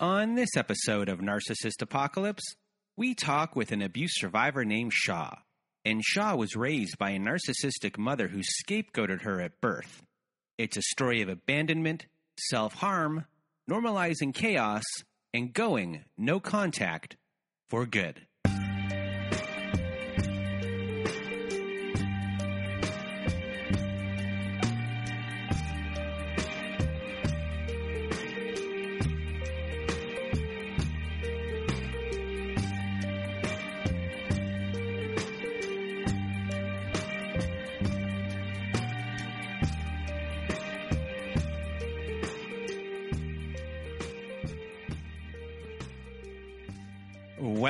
On this episode of Narcissist Apocalypse, we talk with an abuse survivor named Shaw. And Shaw was raised by a narcissistic mother who scapegoated her at birth. It's a story of abandonment, self harm, normalizing chaos, and going no contact for good.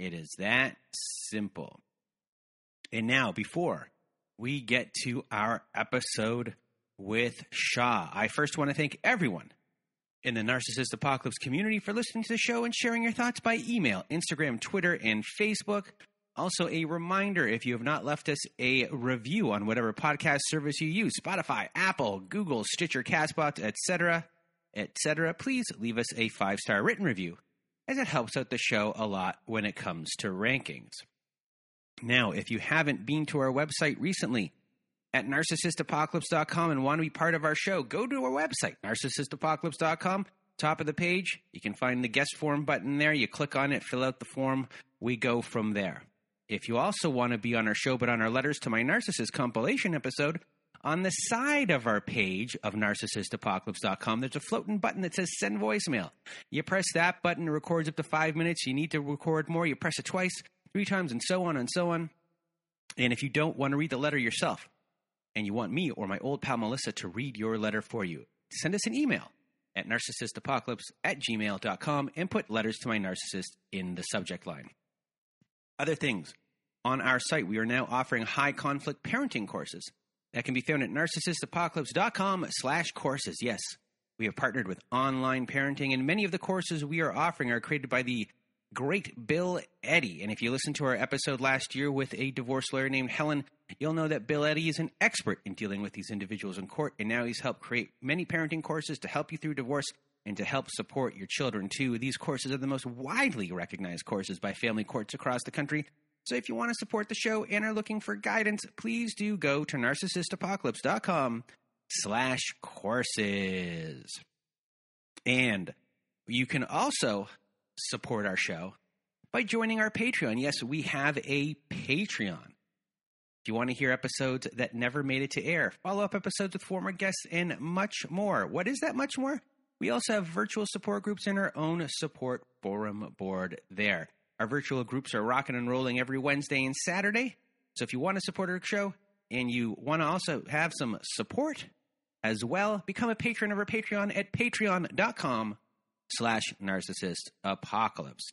It is that simple. And now, before we get to our episode with Shaw, I first want to thank everyone in the Narcissist Apocalypse community for listening to the show and sharing your thoughts by email, Instagram, Twitter, and Facebook. Also, a reminder if you have not left us a review on whatever podcast service you use Spotify, Apple, Google, Stitcher, Castbox, etc., etc., please leave us a five star written review as it helps out the show a lot when it comes to rankings. Now, if you haven't been to our website recently at narcissistapocalypse.com and want to be part of our show, go to our website, narcissistapocalypse.com. Top of the page, you can find the guest form button there. You click on it, fill out the form. We go from there. If you also want to be on our show, but on our Letters to My Narcissist compilation episode, on the side of our page of narcissistapocalypse.com, there's a floating button that says send voicemail. You press that button, it records up to five minutes. You need to record more, you press it twice, three times, and so on and so on. And if you don't want to read the letter yourself, and you want me or my old pal Melissa to read your letter for you, send us an email at narcissistapocalypse at gmail.com and put letters to my narcissist in the subject line. Other things. On our site, we are now offering high conflict parenting courses. That can be found at narcissistapocalypse.com slash courses. Yes, we have partnered with online parenting, and many of the courses we are offering are created by the great Bill Eddy. And if you listened to our episode last year with a divorce lawyer named Helen, you'll know that Bill Eddy is an expert in dealing with these individuals in court, and now he's helped create many parenting courses to help you through divorce and to help support your children too. These courses are the most widely recognized courses by family courts across the country. So if you want to support the show and are looking for guidance, please do go to narcissistapocalypse.com slash courses. And you can also support our show by joining our Patreon. Yes, we have a Patreon. If you want to hear episodes that never made it to air, follow up episodes with former guests, and much more. What is that much more? We also have virtual support groups and our own support forum board there. Our virtual groups are rocking and rolling every Wednesday and Saturday. So if you want to support our show and you want to also have some support as well, become a patron of our Patreon at patreon.com slash narcissist apocalypse.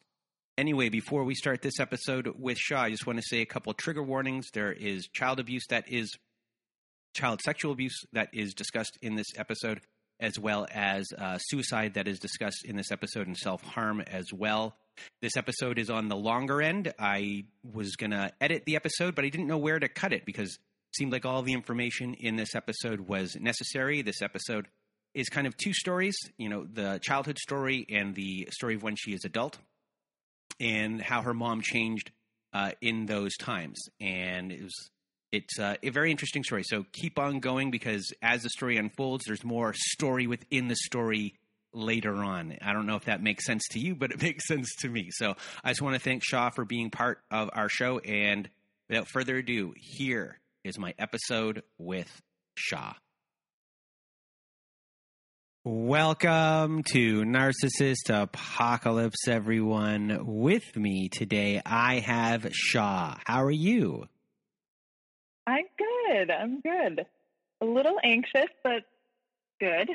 Anyway, before we start this episode with Shaw, I just want to say a couple trigger warnings. There is child abuse that is child sexual abuse that is discussed in this episode, as well as uh, suicide that is discussed in this episode, and self harm as well. This episode is on the longer end. I was going to edit the episode, but I didn't know where to cut it because it seemed like all the information in this episode was necessary. This episode is kind of two stories, you know, the childhood story and the story of when she is adult and how her mom changed uh, in those times. And it was it's uh, a very interesting story. So keep on going because as the story unfolds, there's more story within the story later on. I don't know if that makes sense to you, but it makes sense to me. So I just want to thank Shaw for being part of our show. And without further ado, here is my episode with Shaw. Welcome to Narcissist Apocalypse, everyone. With me today, I have Shaw. How are you? I'm good. I'm good. A little anxious, but good.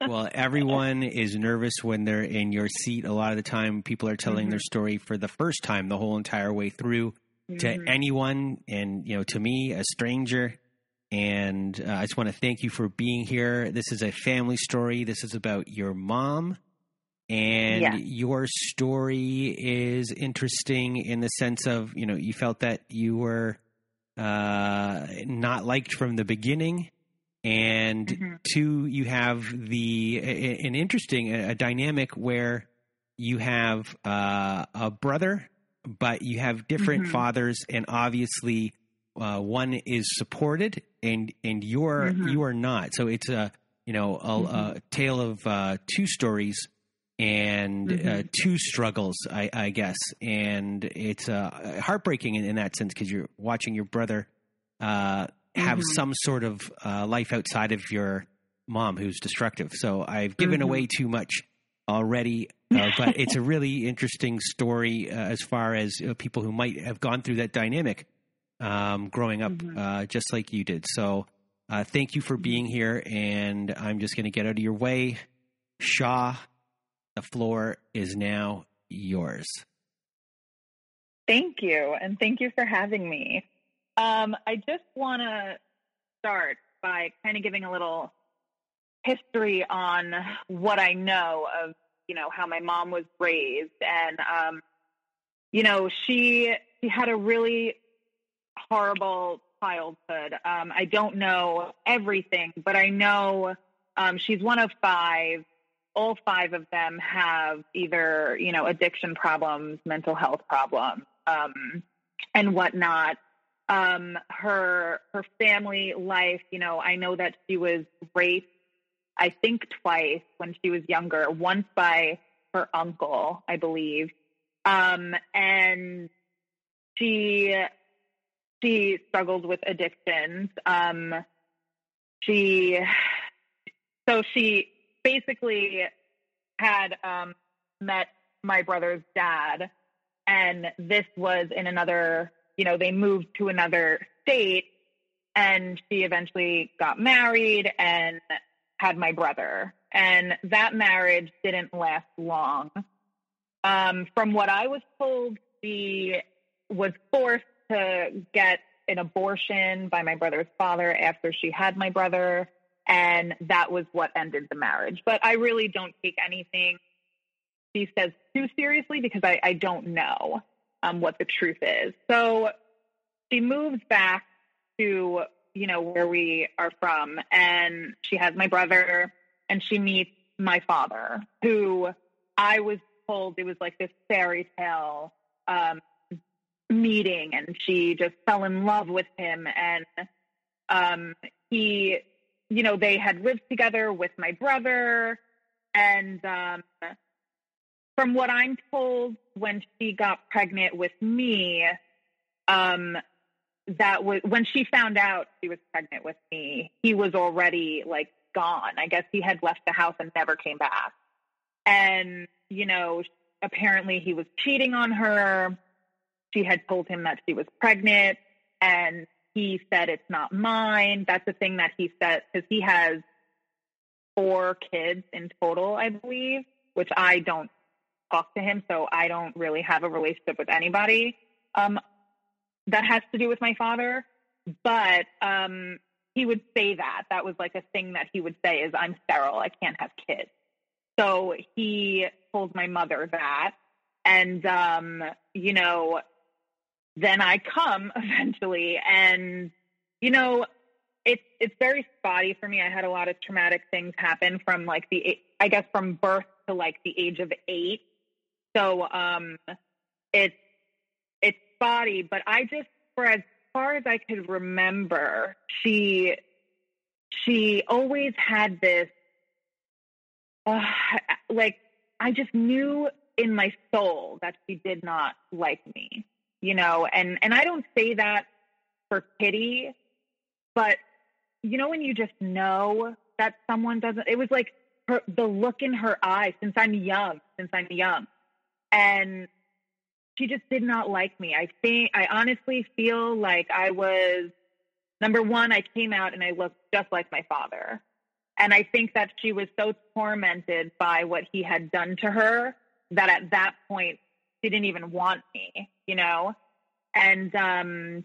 well, everyone is nervous when they're in your seat. A lot of the time, people are telling mm-hmm. their story for the first time the whole entire way through mm-hmm. to anyone, and you know, to me, a stranger. And uh, I just want to thank you for being here. This is a family story. This is about your mom. And yeah. your story is interesting in the sense of, you know, you felt that you were uh, not liked from the beginning and mm-hmm. two you have the an interesting a dynamic where you have uh, a brother but you have different mm-hmm. fathers and obviously uh, one is supported and and you're mm-hmm. you are not so it's a you know a, a mm-hmm. tale of uh, two stories and uh, mm-hmm. two struggles I, I, guess and it's uh, heartbreaking in, in, that sense because you're watching your brother uh, have mm-hmm. some sort of uh, life outside of your mom who's destructive. So I've given mm-hmm. away too much already, uh, but it's a really interesting story uh, as far as uh, people who might have gone through that dynamic um, growing up, mm-hmm. Uh, just like you did. So uh, thank you for mm-hmm. being here, and I'm just going to get out of your way. Shaw, the floor is now yours. Thank you, and thank you for having me. Um, I just want to start by kind of giving a little history on what I know of, you know, how my mom was raised, and um, you know, she she had a really horrible childhood. Um, I don't know everything, but I know um, she's one of five. All five of them have either, you know, addiction problems, mental health problems, um, and whatnot um, her her family life. You know, I know that she was raped. I think twice when she was younger. Once by her uncle, I believe, um, and she she struggled with addictions. Um, she so she basically had um, met my brother's dad, and this was in another you know, they moved to another state and she eventually got married and had my brother. And that marriage didn't last long. Um, from what I was told, she was forced to get an abortion by my brother's father after she had my brother. And that was what ended the marriage. But I really don't take anything she says too seriously because I, I don't know um, what the truth is. So she moves back to, you know, where we are from, and she has my brother, and she meets my father, who I was told it was like this fairy tale um, meeting, and she just fell in love with him, and um, he, you know, they had lived together with my brother, and um, from what I'm told, when she got pregnant with me, um, that was when she found out she was pregnant with me, he was already like gone. I guess he had left the house and never came back. And, you know, apparently he was cheating on her. She had told him that she was pregnant and he said it's not mine. That's the thing that he said because he has four kids in total, I believe, which I don't talk to him, so I don't really have a relationship with anybody um, that has to do with my father. But um, he would say that. That was like a thing that he would say is, I'm sterile. I can't have kids. So he told my mother that. And, um, you know, then I come eventually and, you know, it's it's very spotty for me. I had a lot of traumatic things happen from like the I guess from birth to like the age of eight. So um, it's it's spotty, but I just for as far as I could remember, she she always had this uh, like I just knew in my soul that she did not like me, you know, and and I don't say that for pity, but you know when you just know that someone doesn't it was like her, the look in her eyes since I'm young, since I'm young. And she just did not like me. I think I honestly feel like I was number one, I came out and I looked just like my father. And I think that she was so tormented by what he had done to her that at that point she didn't even want me, you know? And um,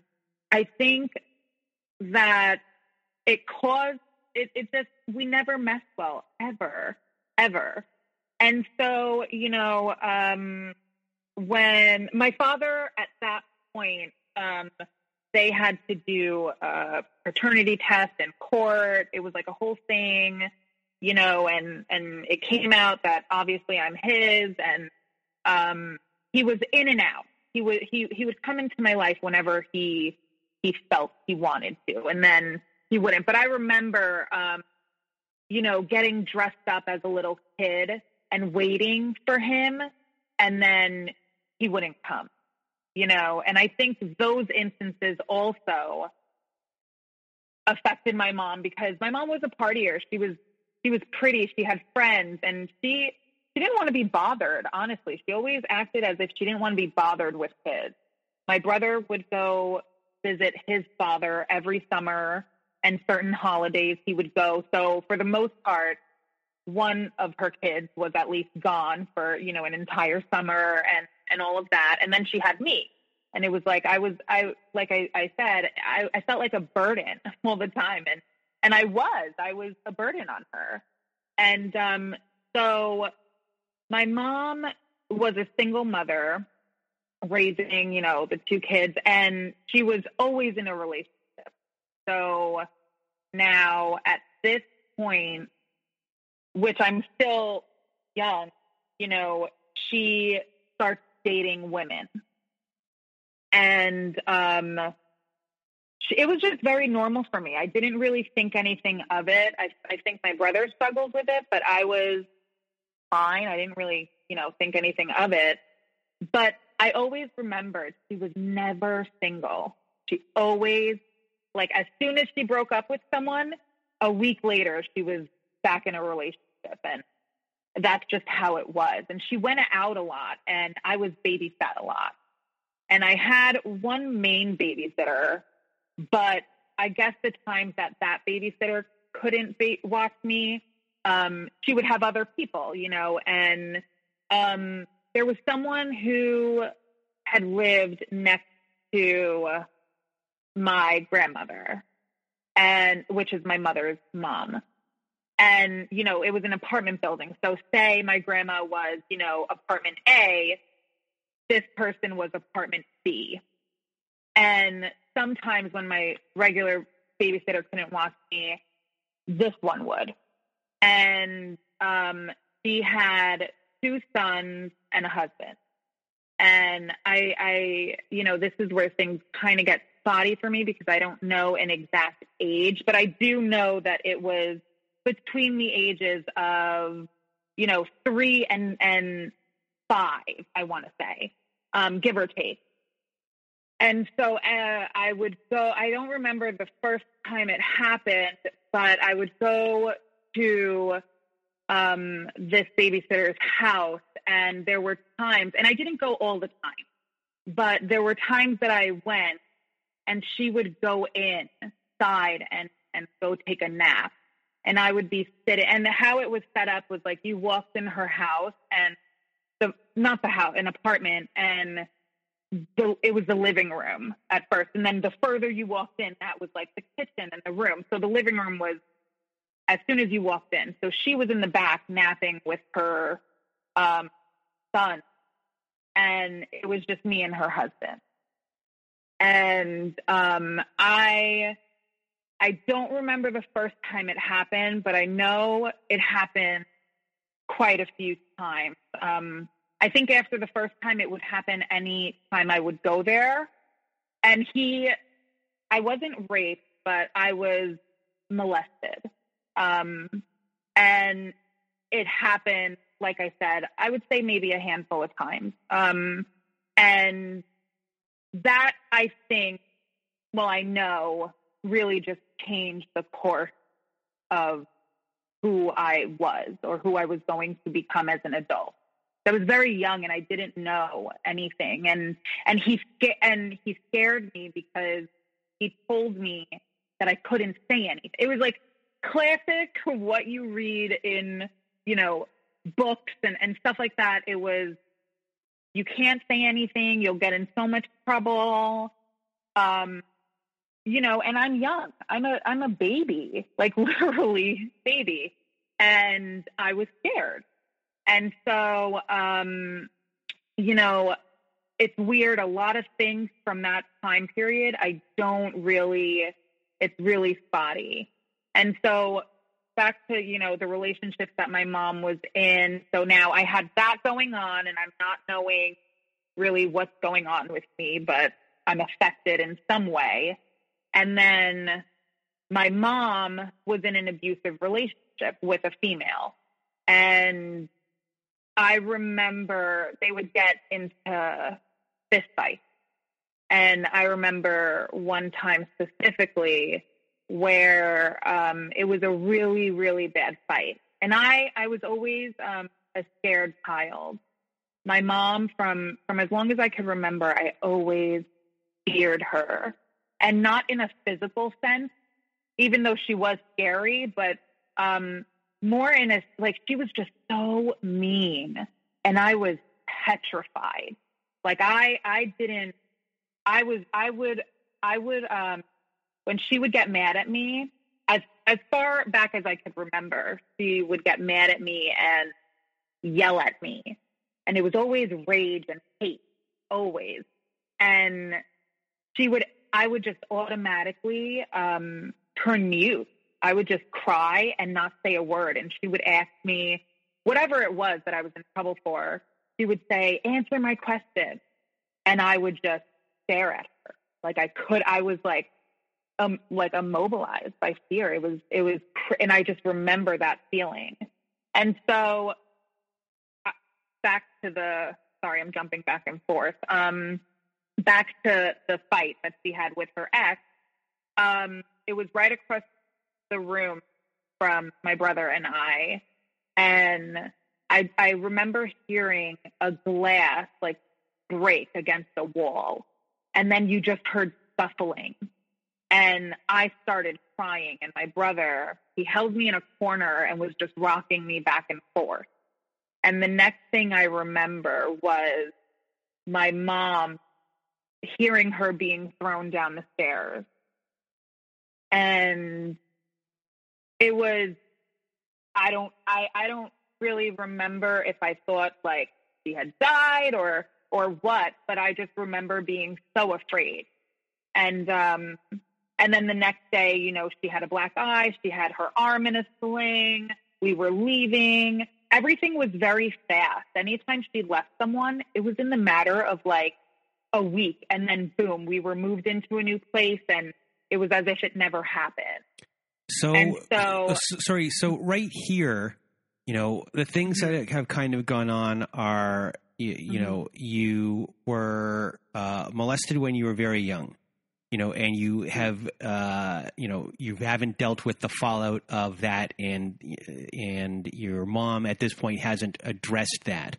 I think that it caused it, it just we never messed well ever, ever. And so, you know, um, when my father at that point, um, they had to do a paternity test in court. It was like a whole thing, you know, and and it came out that obviously I'm his, and um, he was in and out. He would he he would come into my life whenever he he felt he wanted to, and then he wouldn't. But I remember, um, you know, getting dressed up as a little kid and waiting for him, and then he wouldn't come you know, and I think those instances also affected my mom because my mom was a partier. She was she was pretty, she had friends and she she didn't want to be bothered, honestly. She always acted as if she didn't want to be bothered with kids. My brother would go visit his father every summer and certain holidays he would go. So for the most part, one of her kids was at least gone for, you know, an entire summer and and all of that. And then she had me. And it was like I was I like I, I said, I, I felt like a burden all the time. And and I was. I was a burden on her. And um so my mom was a single mother raising, you know, the two kids and she was always in a relationship. So now at this point, which I'm still young, you know, she starts dating women. And um, it was just very normal for me. I didn't really think anything of it. I, I think my brother struggled with it, but I was fine. I didn't really, you know, think anything of it. But I always remembered she was never single. She always, like, as soon as she broke up with someone, a week later, she was back in a relationship. And that's just how it was. And she went out a lot, and I was babysat a lot. And I had one main babysitter, but I guess the times that that babysitter couldn't ba- watch me, um, she would have other people, you know. And um, there was someone who had lived next to my grandmother, and which is my mother's mom and you know it was an apartment building. So say my grandma was you know apartment a this person was apartment b. And sometimes when my regular babysitter couldn't watch me this one would. And um, she had two sons and a husband. And i i you know this is where things kind of get spotty for me because i don't know an exact age but i do know that it was between the ages of, you know, three and, and five, I want to say, um, give or take. And so uh, I would go, I don't remember the first time it happened, but I would go to um, this babysitter's house, and there were times, and I didn't go all the time, but there were times that I went, and she would go inside and and go take a nap, and I would be sitting. And how it was set up was like you walked in her house and the not the house, an apartment, and the, it was the living room at first, and then the further you walked in, that was like the kitchen and the room. So the living room was as soon as you walked in. So she was in the back napping with her um, son, and it was just me and her husband. And um, I I don't remember the first time it happened, but I know it happened quite a few times. Um, I think after the first time, it would happen any time I would go there. And he, I wasn't raped, but I was molested. Um, and it happened, like I said, I would say maybe a handful of times. Um, and that I think, well, I know really just changed the course of who I was or who I was going to become as an adult. I was very young and I didn't know anything, and and he and he scared me because he told me that I couldn't say anything. It was like classic what you read in you know books and and stuff like that. It was you can't say anything, you'll get in so much trouble. Um, you know, and I'm young. I'm a I'm a baby, like literally baby. And I was scared. And so um, you know, it's weird. A lot of things from that time period I don't really it's really spotty. And so back to, you know, the relationships that my mom was in. So now I had that going on and I'm not knowing really what's going on with me, but I'm affected in some way. And then my mom was in an abusive relationship with a female. And I remember they would get into fist fights. And I remember one time specifically where um, it was a really, really bad fight. And I, I was always um, a scared child. My mom, from from as long as I could remember, I always feared her and not in a physical sense, even though she was scary, but um, more in a like she was just so mean, and I was petrified. Like I, I didn't. I was. I would. I would. Um, when she would get mad at me, as as far back as I could remember, she would get mad at me and yell at me, and it was always rage and hate, always. And she would I would just automatically um, turn mute. I would just cry and not say a word. And she would ask me whatever it was that I was in trouble for. She would say, "Answer my question," and I would just stare at her like I could. I was like, um, like immobilized by fear. It was, it was, and I just remember that feeling. And so, uh, back to the. Sorry, I'm jumping back and forth. Um, back to the fight that she had with her ex, um, it was right across the room from my brother and I. And I, I remember hearing a glass like break against the wall. And then you just heard scuffling. And I started crying. And my brother, he held me in a corner and was just rocking me back and forth. And the next thing I remember was my mom hearing her being thrown down the stairs. And it was I don't I, I don't really remember if I thought like she had died or or what, but I just remember being so afraid. And um and then the next day, you know, she had a black eye, she had her arm in a sling, we were leaving. Everything was very fast. Anytime she left someone, it was in the matter of like a week and then boom, we were moved into a new place and it was as if it never happened. So, so uh, sorry, so right here, you know, the things mm-hmm. that have kind of gone on are, you, you mm-hmm. know, you were uh, molested when you were very young, you know, and you have, uh, you know, you haven't dealt with the fallout of that, and and your mom at this point hasn't addressed that.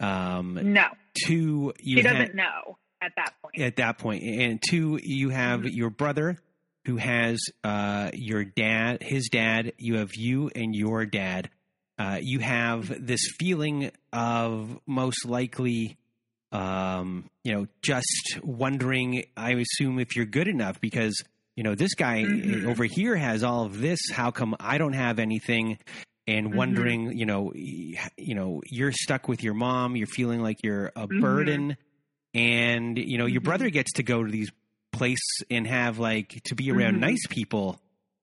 Um, no. Two, you she doesn't know at that point. At that point, and two, you have mm-hmm. your brother who has uh, your dad, his dad. You have you and your dad. Uh, you have this feeling of most likely, um, you know, just wondering. I assume if you're good enough because you know this guy mm-hmm. over here has all of this. How come I don't have anything? And mm-hmm. wondering, mm-hmm. you know, you know, you're stuck with your mom. You're feeling like you're a mm-hmm. burden and you know your mm-hmm. brother gets to go to these places and have like to be around mm-hmm. nice people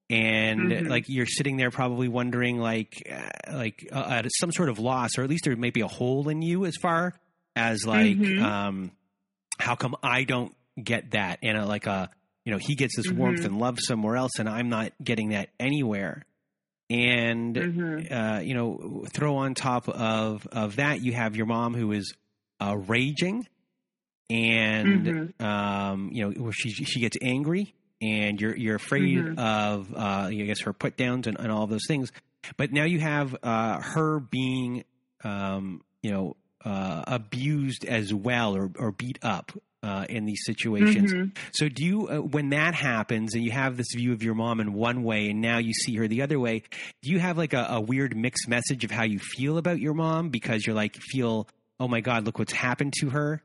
and mm-hmm. like you're sitting there probably wondering like uh, like uh, uh, some sort of loss or at least there may be a hole in you as far as like mm-hmm. um how come i don't get that and uh, like a uh, you know he gets this warmth mm-hmm. and love somewhere else and i'm not getting that anywhere and Mhm. uh, you know, throw on top of of that, you have your mom who is uh, raging, and Mhm. um, you know, where she she gets angry, and you're you're afraid Mhm. of uh, I guess her put downs and, and all those things. But now you have uh, her being, um, you know, uh, abused as well or or beat up uh, in these situations. Mhm. So, do you, uh, when that happens and you have this view of your mom in one way and now you see her the other way, do you have like a, a weird mixed message of how you feel about your mom because you're like, feel, oh my God, look what's happened to her?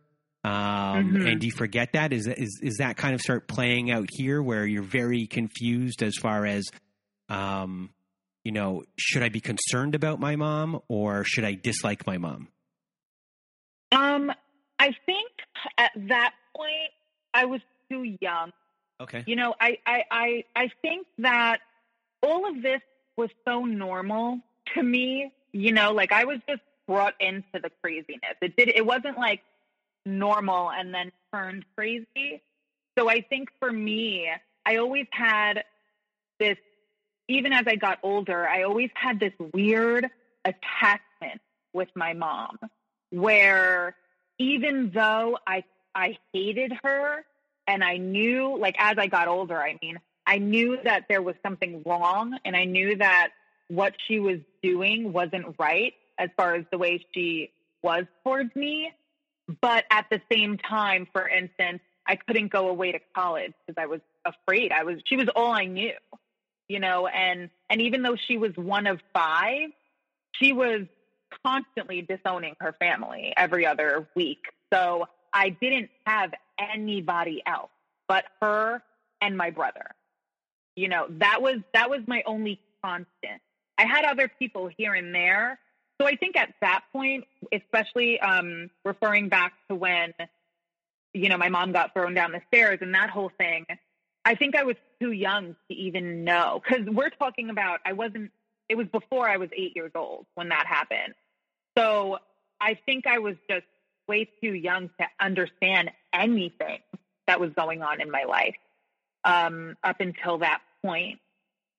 Um, Mhm. And do you forget that? Is, that- is, is that kind of start playing out here where you're very confused as far as, um, you know, should I be concerned about my mom or should I dislike my mom? Um, I think at that point I was too young. Okay. You know, I, I, I, I think that all of this was so normal to me. You know, like I was just brought into the craziness. It did. It wasn't like normal and then turned crazy. So I think for me, I always had this. Even as I got older, I always had this weird attachment with my mom, where even though I I hated her and I knew like as I got older, I mean, I knew that there was something wrong and I knew that what she was doing wasn't right as far as the way she was towards me. But at the same time, for instance, I couldn't go away to college because I was afraid. I was she was all I knew, you know, and and even though she was one of five, she was constantly disowning her family every other week. So I didn't have anybody else but her and my brother. You know, that was that was my only constant. I had other people here and there. So I think at that point, especially um, referring back to when, you know, my mom got thrown down the stairs and that whole thing, I think I was too young to even know. Because we're talking about, I wasn't, it was before I was eight years old when that happened. So I think I was just way too young to understand anything that was going on in my life um, up until that point.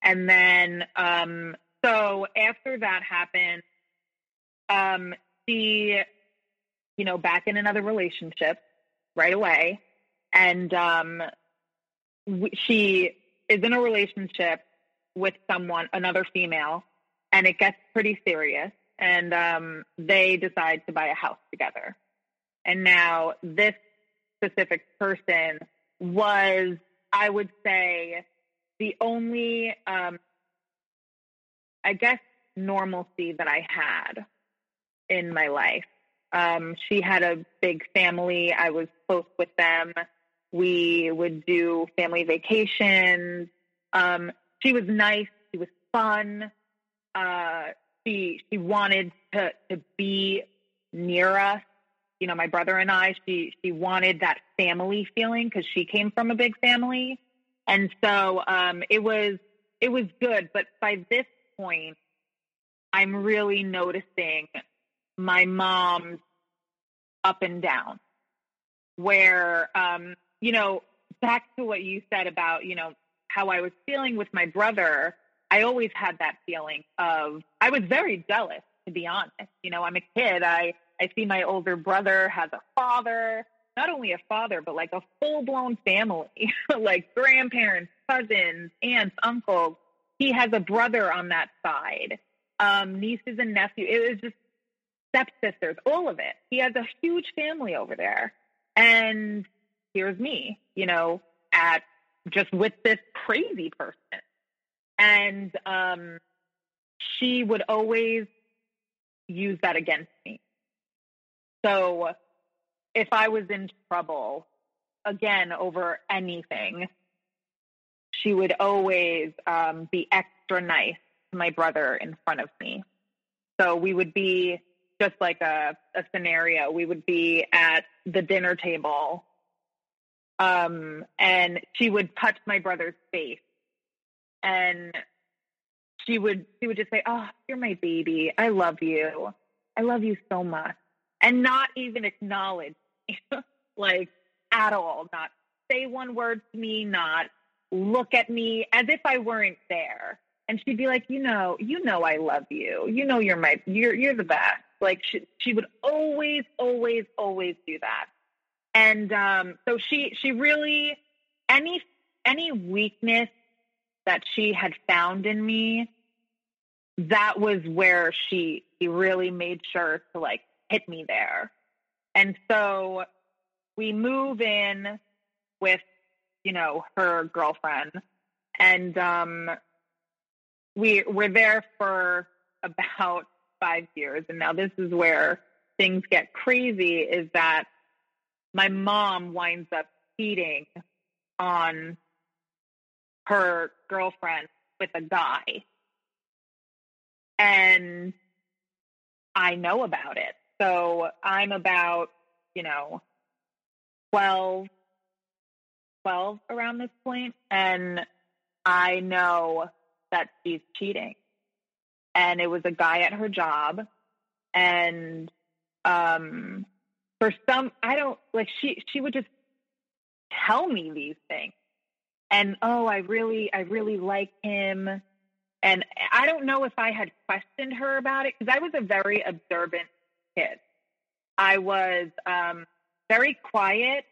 And then, um, so after that happened, um, she, you know, back in another relationship right away. And um, she is in a relationship with someone, another female, and it gets pretty serious. And um, they decide to buy a house together. And now this specific person was, I would say, the only, um, I guess, normalcy that I had in my life. Um, she had a big family. I was close with them. We would do family vacations. Um, she was nice. She was fun. Uh, she she wanted to to be near us. You know, my brother and I. She she wanted that family feeling because she came from a big family, and so um, it was it was good. But by this point, I'm really noticing my mom's up and down. Where um, you know, back to what you said about you know how I was feeling with my brother. I always had that feeling of I was very jealous, to be honest. You know, I'm a kid. I I see my older brother has a father, not only a father, but like a full blown family, like grandparents, cousins, aunts, uncles. He has a brother on that side, um, nieces and nephews. It was just stepsisters, all of it. He has a huge family over there. And here's me, you know, at just with this crazy person. And um, she would always use that against me. So if I was in trouble, again, over anything, she would always um, be extra nice to my brother in front of me. So we would be just like a, a scenario. We would be at the dinner table, um, and she would touch my brother's face, and she would she would just say, "Oh, you're my baby. I love you. I love you so much," and not even acknowledge, me, like at all. Not say one word to me. Not look at me as if I weren't there. and she'd be like, you know, you know, I love you. You know, you're my, you're, you're the best. Like she, she would always, always, always do that. And um, so she, she really, any, any weakness that she had found in me, that was where she, she really made sure to like hit me there. And so we move in with, you know, her girlfriend and um, we were there for about five years. And now this is where things get crazy is that my mom winds up cheating on her girlfriend with a guy. And I know about it. So I'm about, you know, 12, 12 around this point, And I know that she's cheating. And it was a guy at her job. And um, for some, I don't like, she, she would just tell me these things. And oh, I really, I really like him. And I don't know if I had questioned her about it because I was a very observant kid. I was um, very quiet,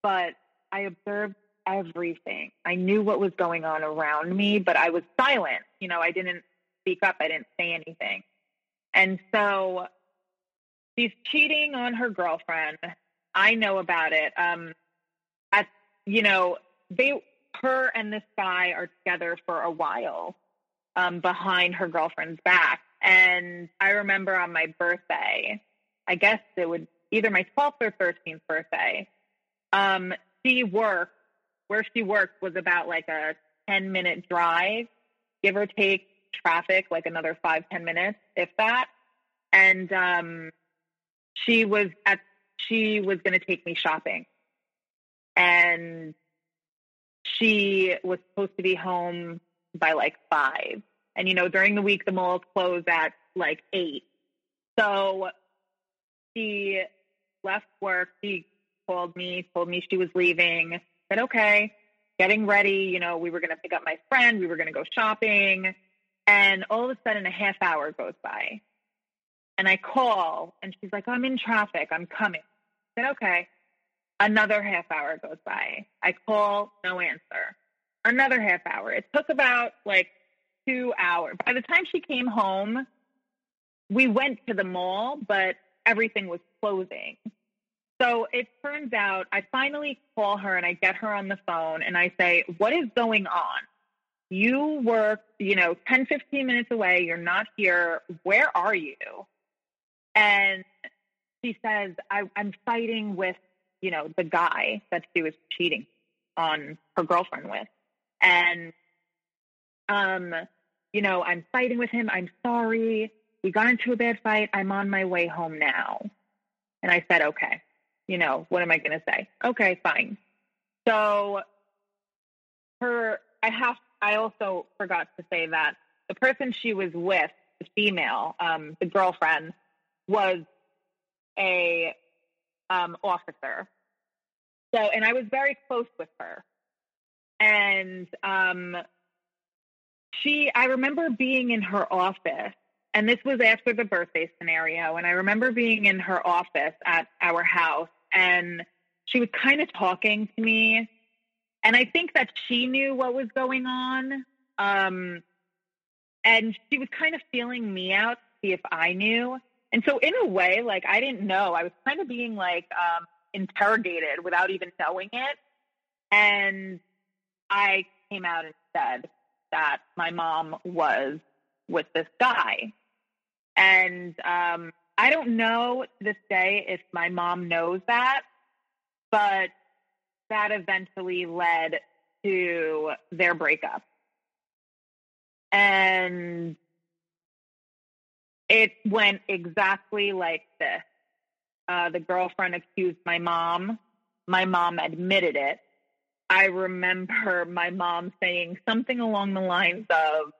but I observed everything. I knew what was going on around me, but I was silent. You know, I didn't speak up, I didn't say anything. And so she's cheating on her girlfriend. I know about it. Um, at, you know, they, her and this guy are together for a while um, behind her girlfriend's back. And I remember on my birthday, I guess it would either my 12th or 13th birthday, um, she worked where she worked was about like a 10 minute drive, give or take traffic, like another five ten minutes, if that. And um, she was at, she was going to take me shopping. And she was supposed to be home by like five. And, you know, during the week, the malls close at like eight. So she left work. She called me, told me she was leaving said, okay, getting ready. You know, we were going to pick up my friend. We were going to go shopping. And all of a sudden, a half hour goes by. And I call, and she's like, I'm in traffic. I'm coming. I said, okay. Another half hour goes by. I call, no answer. Another half hour. It took about like two hours. By the time she came home, we went to the mall, but everything was closing. So it turns out I finally call her and I get her on the phone and I say, What is going on? You work, you know, 10, 15 minutes away. You're not here. Where are you? And she says, I, I'm fighting with, you know, the guy that she was cheating on her girlfriend with. And, um, you know, I'm fighting with him. I'm sorry. We got into a bad fight. I'm on my way home now. And I said, okay you know, what am I going to say? Okay, fine. So her, I have, I also forgot to say that the person she was with, the female, um, the girlfriend, was a um, officer. So, and I was very close with her. And um, she, I remember being in her office and this was after the birthday scenario. And I remember being in her office at our house and she was kind of talking to me. And I think that she knew what was going on. Um, and she was kind of feeling me out to see if I knew. And so, in a way, like I didn't know. I was kind of being like um, interrogated without even knowing it. And I came out and said that my mom was with this guy. And um, I don't know to this day if my mom knows that, but that eventually led to their breakup. And it went exactly like this. Uh, the girlfriend accused my mom. My mom admitted it. I remember my mom saying something along the lines of,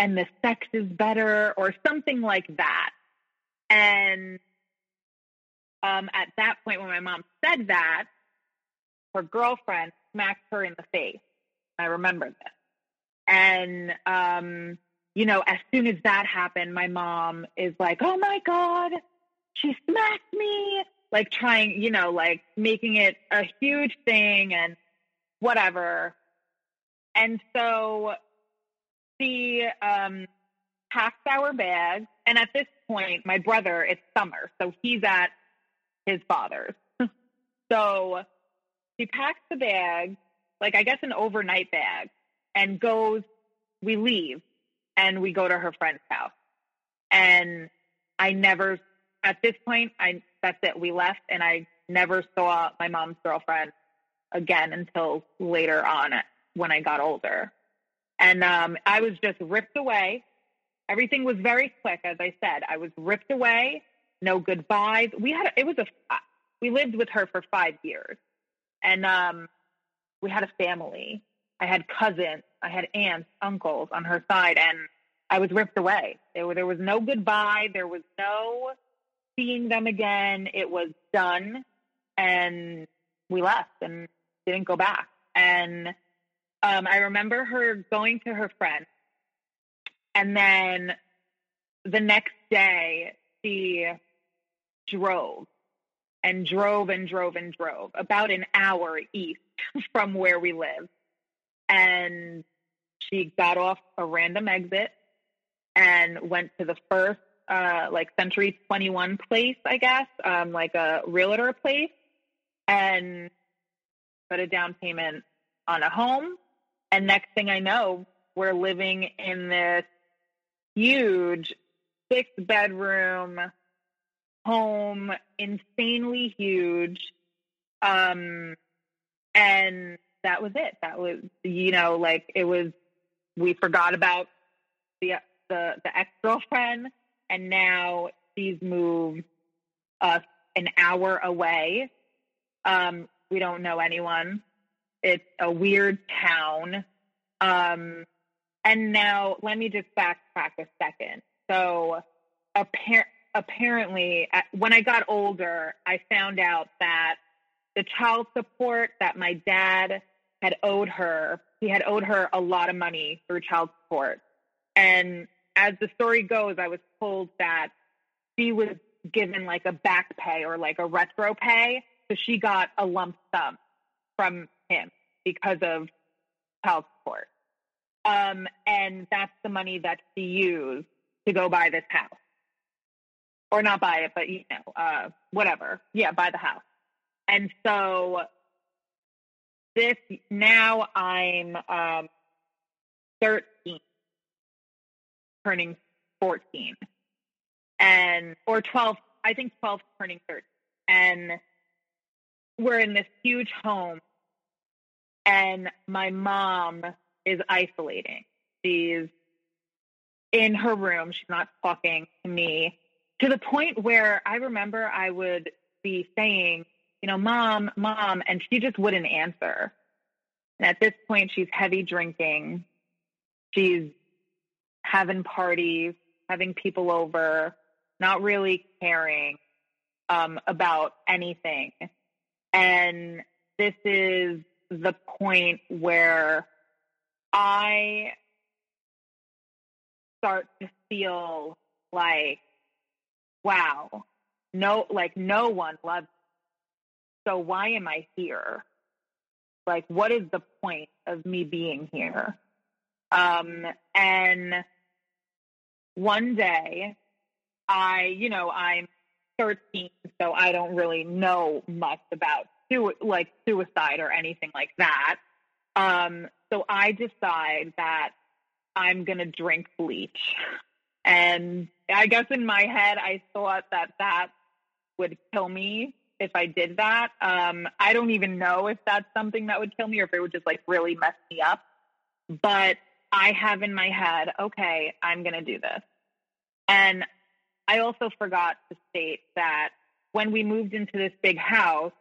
and the sex is better, or something like that. And um, at that point, when my mom said that, her girlfriend smacked her in the face. I remember this. And, um, you know, as soon as that happened, my mom is like, oh my God, she smacked me. Like trying, you know, like making it a huge thing and whatever. And so she um, packs our bags. And at this point, my brother, it's summer. So he's at his father's. so she packs the bag, like I guess an overnight bag, and goes, we leave and we go to her friend's house. And I never, at this point, I that's it. We left, and I never saw my mom's girlfriend again until later on when I got older. And um, I was just ripped away. Everything was very quick, as I said. I was ripped away. No goodbyes. We had it was a we lived with her for five years, and um, we had a family. I had cousins. I had aunts, uncles on her side, and I was ripped away. There, there was no goodbye. There was no seeing them again. It was done, and we left and didn't go back. And um, I remember her going to her friend, and then the next day she drove and drove and drove and drove about an hour east from where we live. And she got off a random exit and went to the first uh, like Century 21 place, I guess, um, like a realtor place, and put a down payment on a home. And next thing I know, we're living in this huge six bedroom home, insanely huge. Um, and that was it. That was, you know, like it was, we forgot about the, the, the ex girlfriend and now she's moved us an hour away. Um, we don't know anyone. It's a weird town. Um, and now let me just backtrack a second. So, appar- apparently, when I got older, I found out that the child support that my dad had owed her, he had owed her a lot of money through child support. And as the story goes, I was told that she was given like a back pay or like a retro pay. So she got a lump sum from him because of child support. Um, and that's the money that she used to go buy this house. Or not buy it, but you know, uh, whatever. Yeah, buy the house. And so this now I'm um, 13 turning 14 and or 12 i think 12 turning 13 and we're in this huge home and my mom is isolating. She's in her room. She's not talking to me to the point where i remember i would be saying you know mom mom and she just wouldn't answer and at this point she's heavy drinking she's having parties, having people over, not really caring um, about anything. And this is the point where I start to feel like, wow, no, like no one loves. Me. So why am I here? Like, what is the point of me being here? Um, and one day I, you know, I'm 13, so I don't really know much about like suicide or anything like that. Um, so I decide that I'm going to drink bleach. And I guess in my head, I thought that that would kill me if I did that. Um, I don't even know if that's something that would kill me or if it would just like really mess me up. But I have in my head, okay, I'm going to do this. And I also forgot to state that when we moved into this big house,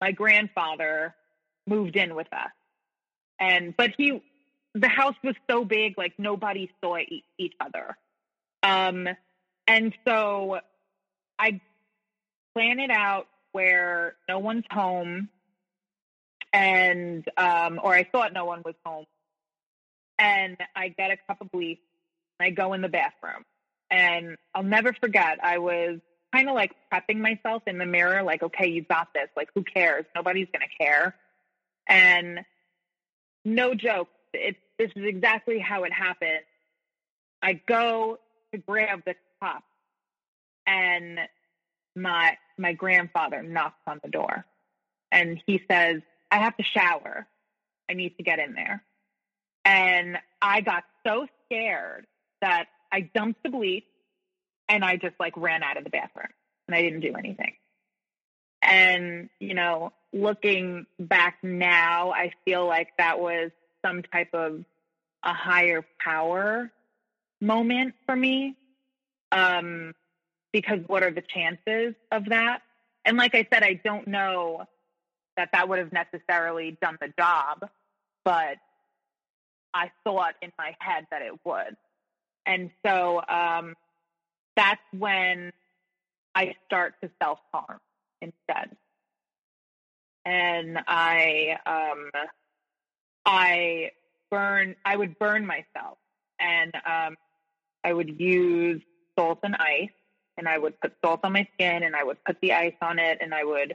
my grandfather moved in with us. And, but he, the house was so big, like nobody saw each other. Um, and so I plan it out where no one's home and, um, or I thought no one was home and I get a cup of bleach and I go in the bathroom. And I'll never forget, I was kind of like prepping myself in the mirror, like, okay, you got this. Like, who cares? Nobody's to care. And no joke, this is exactly how it happened. I go to grab the cup, and my my grandfather knocks on the door, and he says, "I have to shower. I need to get in there." And I got so scared that I dumped the bleach and I just like ran out of the bathroom and I didn't do anything. And, you know, looking back now, I feel like that was some type of a higher power moment for me. Um, because what are the chances of that? And like I said, I don't know that that would have necessarily done the job, but I thought in my head that it would. And so um, that's when I start to self harm instead. And I, um, I burn, I would burn myself and um, I would use salt and ice and I would put salt on my skin and I would put the ice on it and I would,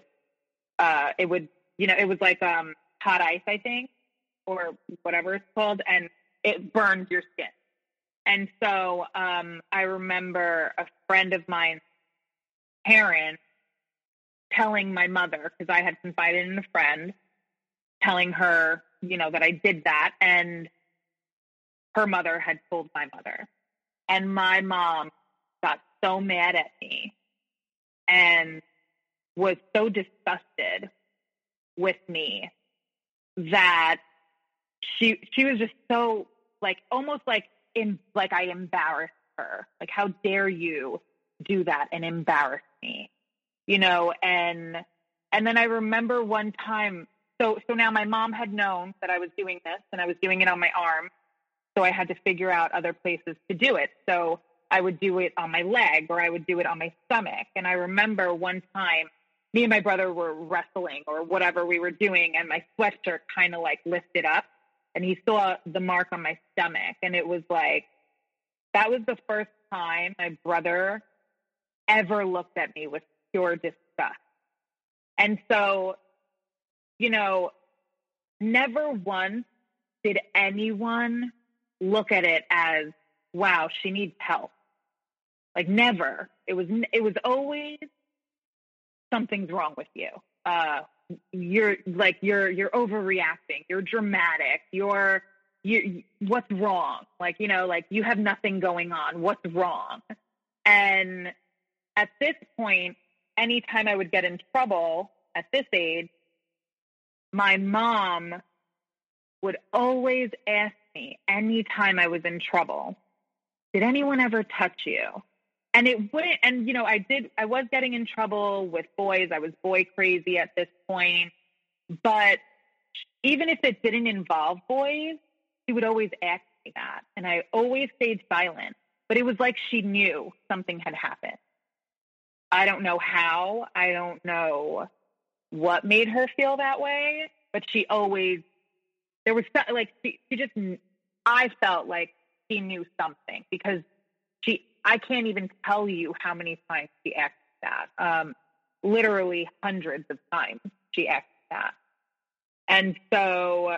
uh, it would, you know, it was like um, hot ice, I think, or whatever it's called. And it burns your skin. And so um, I remember a friend of mine, parents telling my mother, because I had confided in a friend, telling her, you know, that I did that. And her mother had told my mother. And my mom got so mad at me and was so disgusted with me that she she was just so like almost like in like I embarrassed her. Like how dare you do that and embarrass me? You know, and and then I remember one time so so now my mom had known that I was doing this and I was doing it on my arm. So I had to figure out other places to do it. So I would do it on my leg or I would do it on my stomach. And I remember one time me and my brother were wrestling or whatever we were doing and my sweatshirt kind of like lifted up and he saw the mark on my stomach and it was like that was the first time my brother ever looked at me with pure disgust and so you know never once did anyone look at it as wow she needs help. Like never. It was it was always something's wrong with you. Uh you're like you're you're overreacting. You're dramatic. You're you what's wrong? Like you know like you have nothing going on. What's wrong? And at this point anytime i would get in trouble at this age my mom would always ask me anytime i was in trouble. Did anyone ever touch you? And it wouldn't and you know i did i was getting in trouble with boys. I was boy crazy at this point. But even if it didn't involve boys she would always ask me that. And i always stayed silent. But it was like she knew something had happened. I don't know how. I don't know what made her feel that way. But she always there was like she, she just i felt like she knew something because she I can't even tell you how many times she asked that. Um, literally hundreds of times she asked that. And so,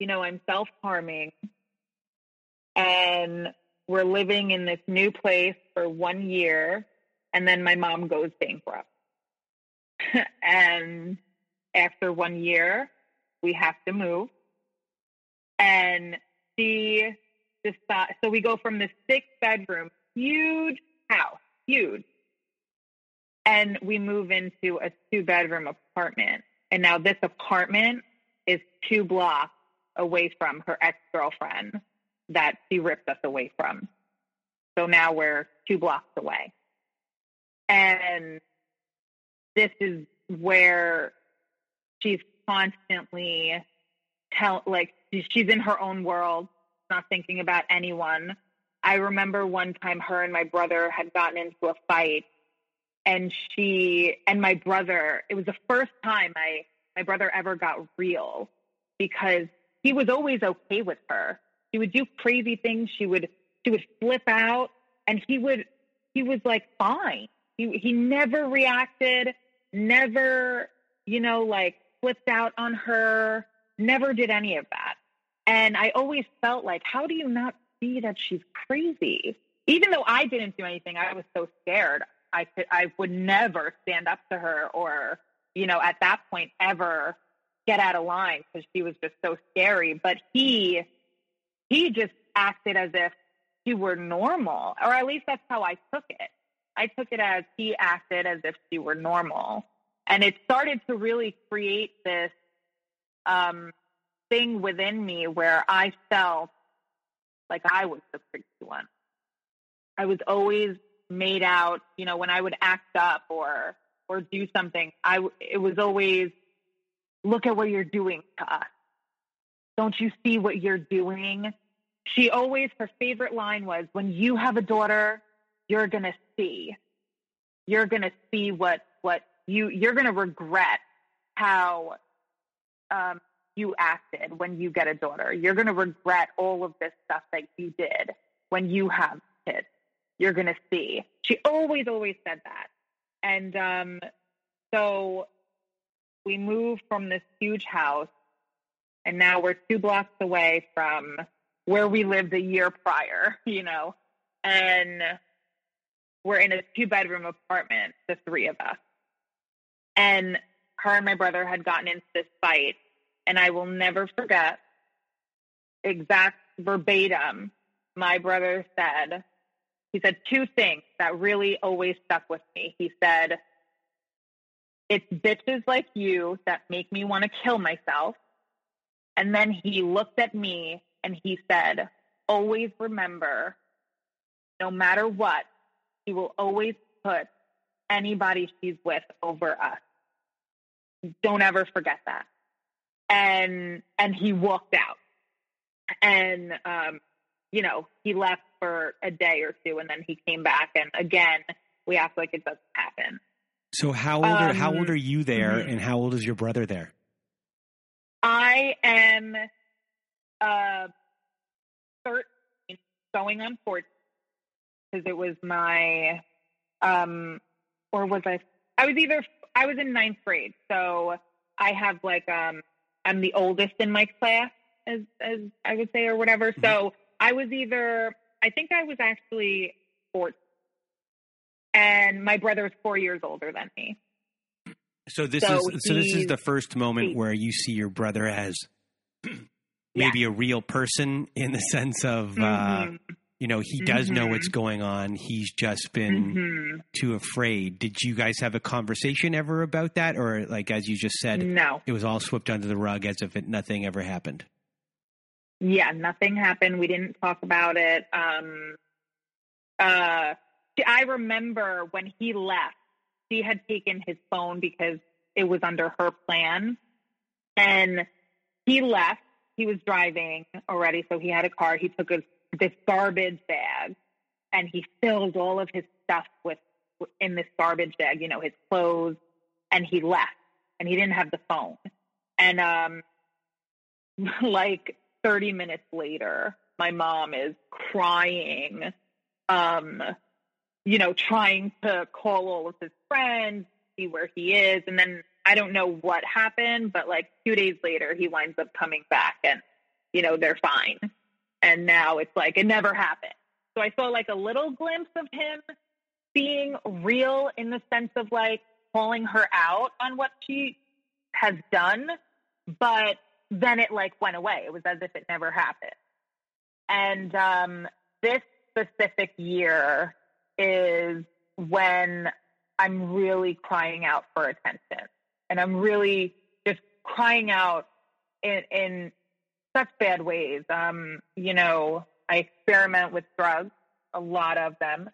you know, I'm self harming and we're living in this new place for one year. And then my mom goes bankrupt. and after one year, we have to move. And she decide, so we go from the six bedroom, huge house, huge, and we move into a two bedroom apartment. And now this apartment is two blocks away from her ex girlfriend that she ripped us away from. So now we're two blocks away. And this is where she's constantly tell like she's in her own world not thinking about anyone. I remember one time her and my brother had gotten into a fight and she and my brother, it was the first time I my brother ever got real because he was always okay with her. She would do crazy things. She would she would flip out, and he would he was like fine. He he never reacted, never you know like flipped out on her, never did any of that. And I always felt like, how do you not see that she's crazy? Even though I didn't do anything, I was so scared. I could I would never stand up to her or you know at that point ever get out of line because she was just so scary. But he he just acted as if she were normal, or at least that's how I took it. I took it as he acted as if she were normal. And it started to really create this um, thing within me where I felt like I was the crazy one. I was always made out, you know, when I would act up or or do something, I it was always look at what you're doing to us. Don't you see what you're doing? She always, her favorite line was, when you have a daughter, you're going to see. You're going to see what, what you, you're going to regret how um, you acted when you get a daughter. You're going to regret all of this stuff that you did when you have kids. You're going to see. She always, always said that. And um, so we moved from this huge house, and now we're two blocks away from where we lived a year prior, you know, and we're in a two bedroom apartment, the three of us. And her and my brother had gotten into this fight, and I will never forget exact verbatim. My brother said, he said two things that really always stuck with me. He said, It's bitches like you that make me want to kill myself. And then he looked at me and he said, Always remember, no matter what, he will always put anybody she's with over us. Don't ever forget that. And and he walked out. And um, you know, he left for a day or two and then he came back and again we act like it doesn't happen. So how old are Um, how old are you there mhm. and how old is your brother there? I am uh, 13, going on 14, because it was my, um, or was I? I was either I was in ninth grade, so I have like um, I'm the oldest in my class, as as I would say, or whatever. So I was either I think I was actually 14, and my brother is four years older than me. So this So is so this is the first moment eight. where you see your brother as maybe a real person in the sense of uh, Mhm. You know he does know Mhm. what's going on. He's just been Mhm. too afraid. Did you guys have a conversation ever about that, or like as you just said, No. it was all swept under the rug as if it, nothing ever happened? yeah, nothing happened. We didn't talk about it. Um, uh, I remember when he left, she had taken his phone because it was under her plan. And he left. He was driving already, so he had a car. He took a, this garbage bag and he filled all of his stuff with in this garbage bag, you know, his clothes, and he left. And he didn't have the phone. And um, like 30 minutes later, my mom is crying, um, you know, trying to call all of his friends, see where he is. And then I don't know what happened, but like two days later, he winds up coming back and, you know, they're fine. And now it's like it never happened. So I saw like a little glimpse of him being real in the sense of like calling her out on what she has done, but then it like went away. It was as if it never happened. And um, this specific year is when I'm really crying out for attention. And I'm really just crying out in, in such bad ways. Um, you know, I experiment with drugs, a lot of them.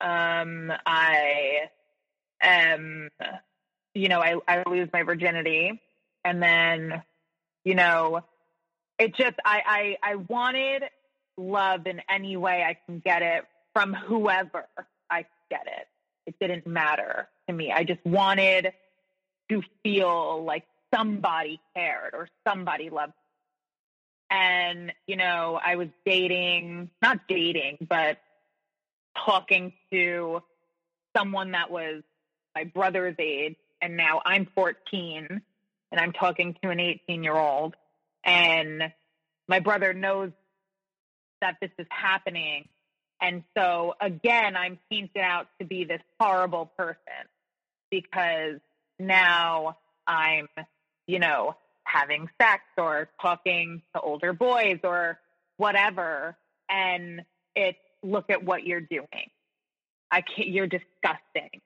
Um, I am, you know, I, I lose my virginity. And then, you know, it just, I, I, I wanted love in any way I can get it from whoever I get it. It didn't matter to me. I just wanted to feel like somebody cared or somebody loved. And, you know, I was dating, not dating, but talking to someone that was my brother's age. And now I'm 14 and I'm talking to an 18 year old. And my brother knows that this is happening. And so again, I'm painted out to be this horrible person because now I'm, you know, having sex or talking to older boys or whatever. And it's look at what you're doing. I can't, you're disgusting.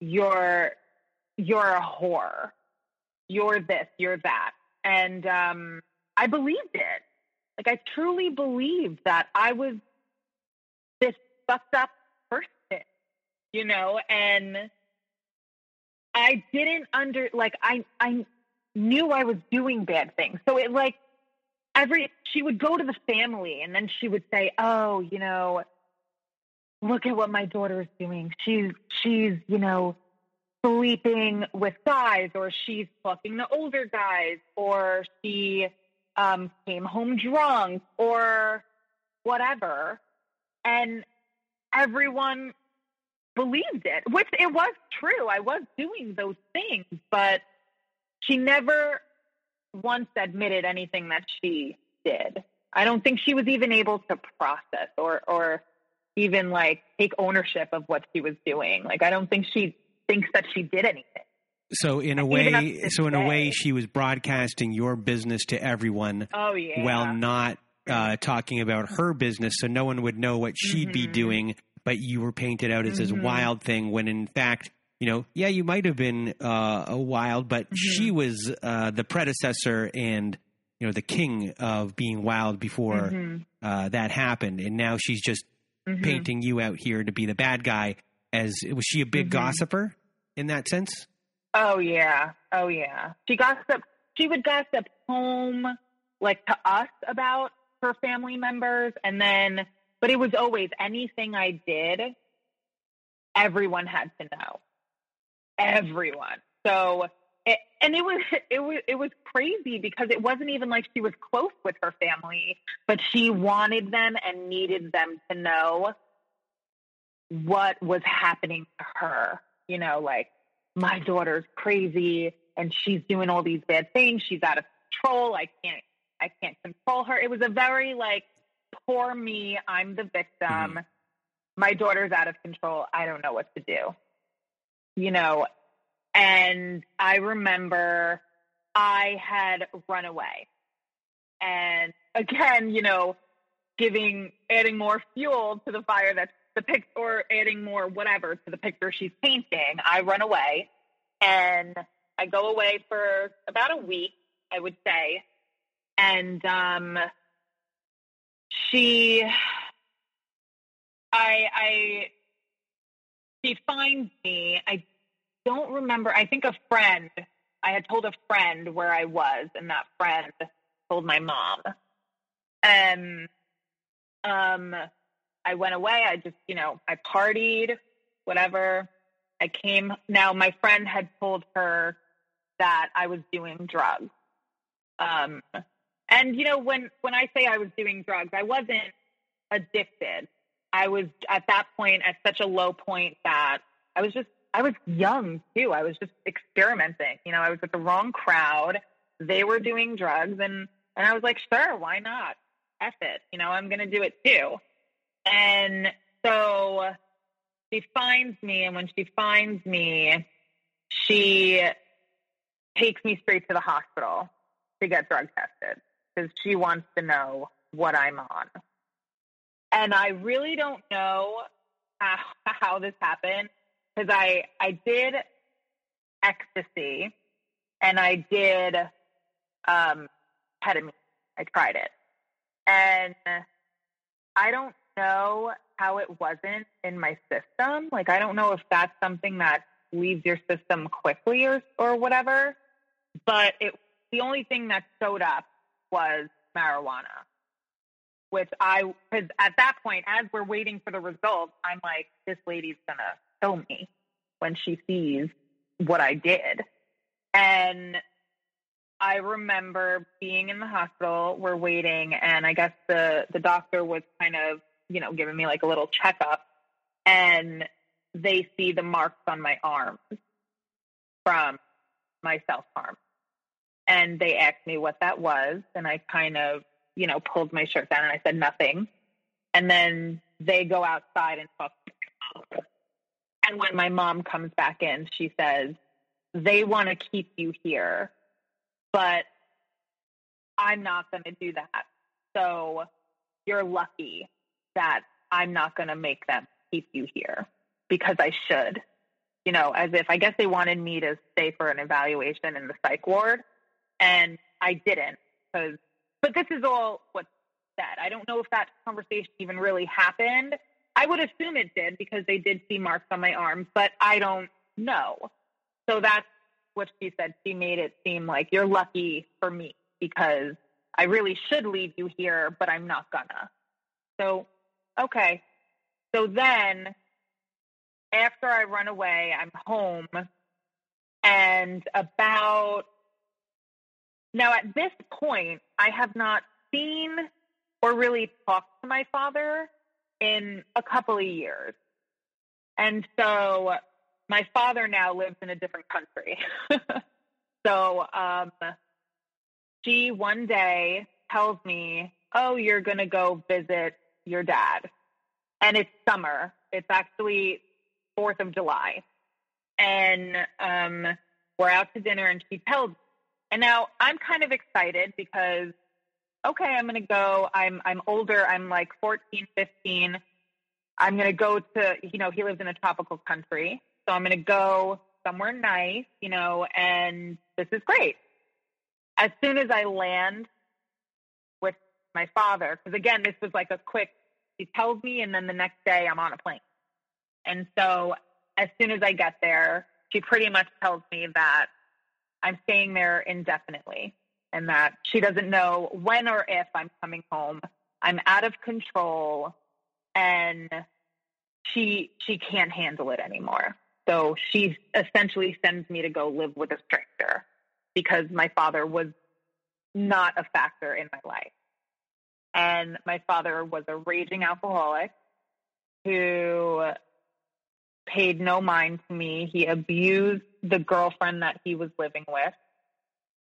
You're, you're a whore. You're this, you're that. And um, I believed it. Like I truly believed that I was this fucked up person, you know, and I didn't under like I I knew I was doing bad things. So it like every she would go to the family and then she would say, "Oh, you know, look at what my daughter is doing. She's she's, you know, sleeping with guys or she's fucking the older guys or she um, came home drunk or whatever. And everyone believed it, which it was true. I was doing those things, but she never once admitted anything that she did. I don't think she was even able to process or or even like take ownership of what she was doing. Like I don't think she thinks that she did anything. So in a way, so in a way, she was broadcasting your business to everyone. Oh yeah. While not uh, talking about her business, so no one would know what she'd mm-hmm. be doing. But you were painted out as mm-hmm. this wild thing, when in fact, you know, yeah, you might have been uh, a wild, but mm-hmm. she was uh, the predecessor and you know the king of being wild before mm-hmm. uh, that happened, and now she's just mm-hmm. painting you out here to be the bad guy. As was she a big mm-hmm. gossiper in that sense? Oh yeah, oh yeah. She gossiped. She would gossip home, like to us about her family members, and then, but it was always anything I did. Everyone had to know. Everyone. So, it, and it was it was it was crazy because it wasn't even like she was close with her family, but she wanted them and needed them to know what was happening to her. You know, like my daughter's crazy and she's doing all these bad things. She's out of control. I can't, I can't control her. It was a very like, poor me. I'm the victim. Mm-hmm. My daughter's out of control. I don't know what to do. You know, and I remember I had run away. And again, you know, giving, adding more fuel to the fire that's the pic or adding more whatever to the picture she's painting, I run away and I go away for about a week, I would say. And um, she, I, I, she finds me. I don't remember. I think a friend. I had told a friend where I was, and that friend told my mom. And um, I went away. I just, you know, I partied, whatever. I came. Now, my friend had told her that I was doing drugs. Um, and you know, when when I say I was doing drugs, I wasn't addicted. I was at that point at such a low point that I was just I was young too. I was just experimenting. You know, I was with the wrong crowd. They were doing drugs, and and I was like, sure, why not? F it. You know, I'm going to do it too. And so she finds me, and when she finds me, she takes me straight to the hospital to get drug tested because she wants to know what I'm on. And I really don't know how, how this happened because I I did ecstasy and I did um, ketamine. I tried it, and I don't know how it wasn't in my system. Like, I don't know if that's something that leaves your system quickly or, or whatever. But it, the only thing that showed up was marijuana, which I, because at that point, as we're waiting for the results, I'm like, this lady's gonna kill me when she sees what I did. And I remember being in the hospital, we're waiting, and I guess the, the doctor was kind of, you know, giving me like a little checkup, and they see the marks on my arms from my self harm. And they asked me what that was, and I kind of, you know, pulled my shirt down and I said nothing. And then they go outside and talk. And when my mom comes back in, she says, they want to keep you here, but I'm not going to do that. So you're lucky that I'm not going to make them keep you here because I should. You know, as if I guess they wanted me to stay for an evaluation in the psych ward, and I didn't because. But this is all what's said. I don't know if that conversation even really happened. I would assume it did because they did see marks on my arms, but I don't know. So that's what she said. She made it seem like you're lucky for me because I really should leave you here, but I'm not gonna. So, okay. So then after I run away, I'm home. And about now at this point, I have not seen or really talked to my father in a couple of years. And so my father now lives in a different country. so um, she one day tells me, Oh, you're going to go visit your dad. And it's summer. It's actually 4th of July. And um, we're out to dinner, and she tells And now I'm kind of excited because, okay, I'm going to go. I'm, I'm older. I'm like 14, 15. I'm going to go to, you know, he lives in a tropical country. So I'm going to go somewhere nice, you know, and this is great. As soon as I land with my father, because again, this was like a quick, he tells me, and then the next day I'm on a plane. And so as soon as I get there, she pretty much tells me that I'm staying there indefinitely and that she doesn't know when or if I'm coming home. I'm out of control and she she can't handle it anymore. So she essentially sends me to go live with a stranger because my father was not a factor in my life. And my father was a raging alcoholic who paid no mind to me. He abused the girlfriend that he was living with.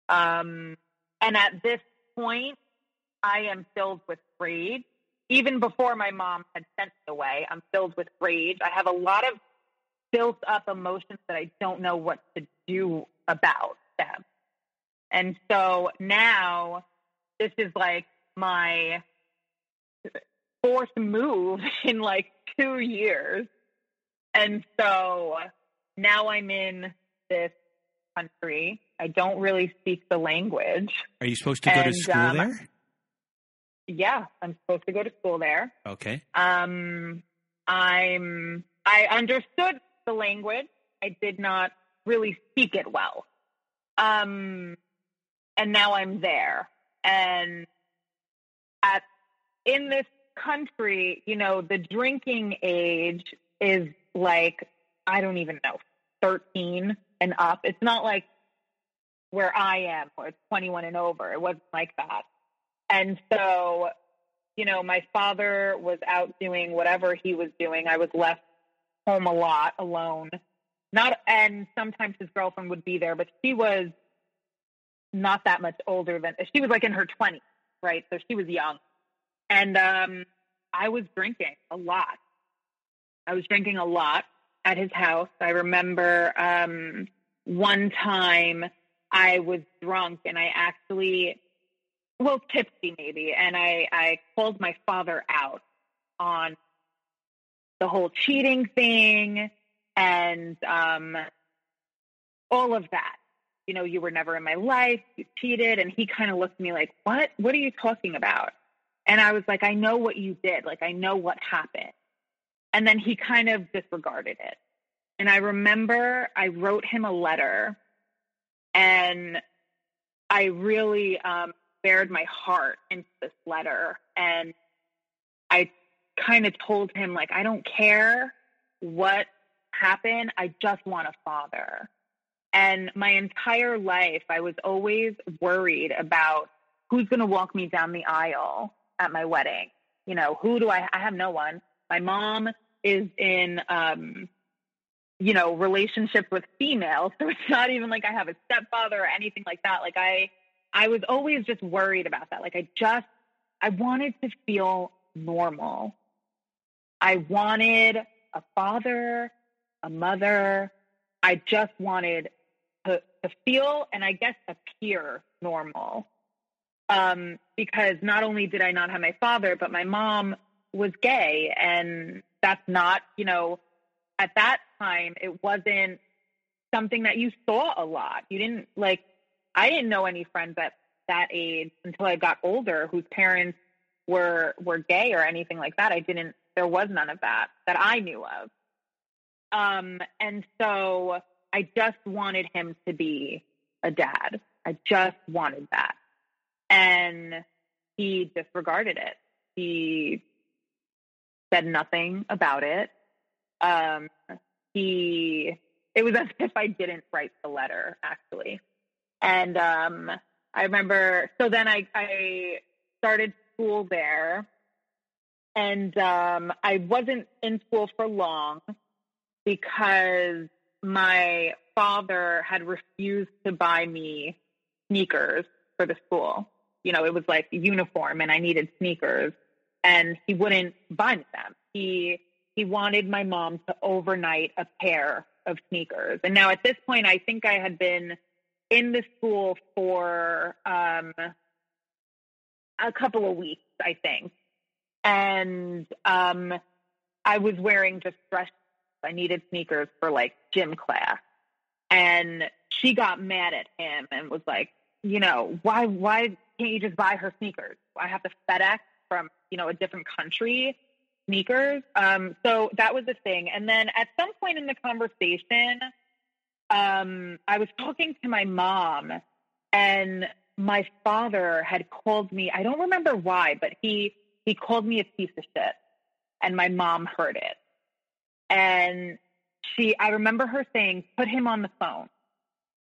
Um, and at this point, I am filled with rage. Even before my mom had sent me away, I'm filled with rage. I have a lot of built up emotions that I don't know what to do about them. And so now this is like my fourth move in like two years. And so now I'm in this country. I don't really speak the language. Are you supposed to go and, to school um, there? Yeah, I'm supposed to go to school there. Okay. Um, I'm. I understood the language. I did not really speak it well. Um, and now I'm there. And at in this country, you know, the drinking age is like, I don't even know, 13 and up. It's not like where I am, it's 21 and over. It wasn't like that. And so, you know, my father was out doing whatever he was doing. I was left home a lot alone. Not, and sometimes his girlfriend would be there, but she was not that much older than, she was like in her 20s, right? So she was young. And um, I was drinking a lot. I was drinking a lot at his house. I remember um, one time I was drunk and I actually, well, tipsy maybe, and I, I called my father out on the whole cheating thing and um, all of that. You know, you were never in my life, you cheated. And he kind of looked at me like, What? What are you talking about? And I was like, I know what you did. Like, I know what happened. And then he kind of disregarded it. And I remember I wrote him a letter and I really um, bared my heart into this letter. And I kind of told him, like, I don't care what happened. I just want a father. And my entire life, I was always worried about who's going to walk me down the aisle at my wedding. You know, who do I? I have no one. My mom is in, um, you know, relationships with females, so it's not even like I have a stepfather or anything like that. Like I, I was always just worried about that. Like I just, I wanted to feel normal. I wanted a father, a mother. I just wanted to, to feel and I guess appear normal. Um, because not only did I not have my father, but my mom was gay. And that's not, you know, at that time, it wasn't something that you saw a lot. You didn't like, I didn't know any friends at that age until I got older whose parents were were gay or anything like that. I didn't there was none of that that I knew of. Um and so I just wanted him to be a dad. I just wanted that. And he disregarded it. He said nothing about it. Um, he, it was as if I didn't write the letter, actually. And um, I remember, so then I, I started school there. And um, I wasn't in school for long because my father had refused to buy me sneakers for the school. You know, it was like uniform and I needed sneakers and he wouldn't buy me them. He he wanted my mom to overnight a pair of sneakers. And now at this point I think I had been in the school for um, a couple of weeks, I think. And um, I was wearing just dress I needed sneakers for like gym class. And she got mad at him and was like, you know, why why can't you just buy her sneakers? I have to FedEx from, you know, a different country sneakers. Um, so that was the thing. And then at some point in the conversation, um, I was talking to my mom and my father had called me. I don't remember why, but he he called me a piece of shit. And my mom heard it. And she, I remember her saying, put him on the phone.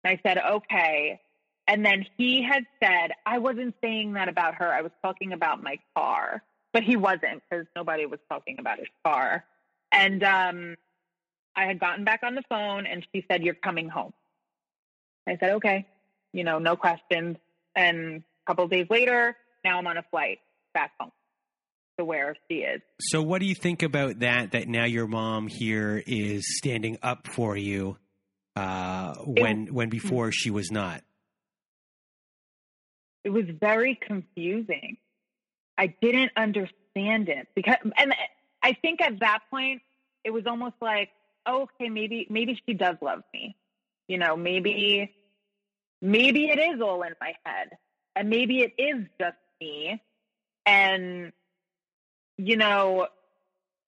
And I said, okay. And then he had said, I wasn't saying that about her. I was talking about my car. But he wasn't because nobody was talking about his car. And um, I had gotten back on the phone and she said, You're coming home. I said, Okay, you know, no questions. And a couple days later, now I'm on a flight back home to where she is. So, what do you think about that? That now your mom here is standing up for you uh, when it, when before she was not. It was very confusing. I didn't understand it because, and I think at that point it was almost like, oh, okay, maybe maybe she does love me. You know, maybe maybe it is all in my head, and maybe it is just me, and you know,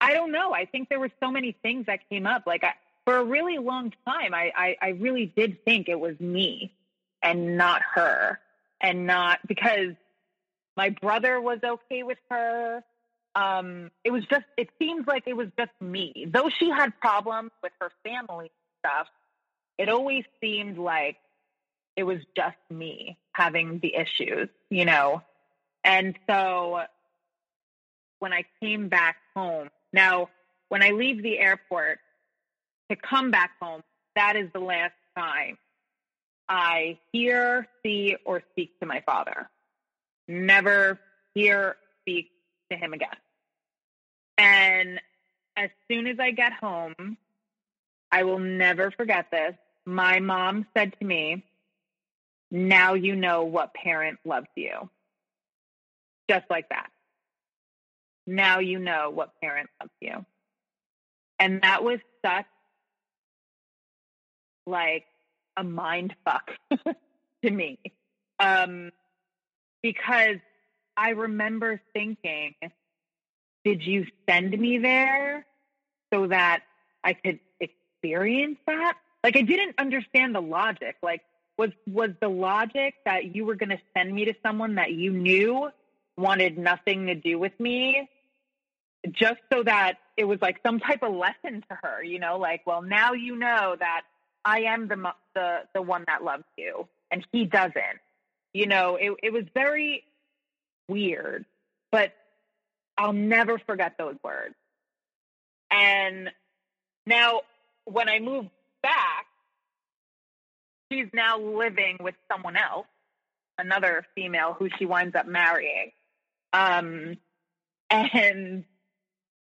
I don't know. I think there were so many things that came up. Like I, for a really long time, I, I, I really did think it was me and not her, and not because my brother was okay with her. Um, it was just. It seems like it was just me. Though she had problems with her family stuff, it always seemed like it was just me having the issues, you know. And so when I came back home. Now, when I leave the airport to come back home, that is the last time I hear, see, or speak to my father. Never hear, speak to him again. And as soon as I get home, I will never forget this. My mom said to me, Now you know what parent loves you. Just like that now you know what parent loves you. And that was such like a mind fuck to me. Um, because I remember thinking, did you send me there so that I could experience that? Like I didn't understand the logic. Like was was the logic that you were going to send me to someone that you knew wanted nothing to do with me just so that it was like some type of lesson to her, you know, like, well, now you know that I am the the the one that loves you, and he doesn't. You know, it it was very weird, but I'll never forget those words. And now, when I moved back, she's now living with someone else, another female who she winds up marrying. Um, and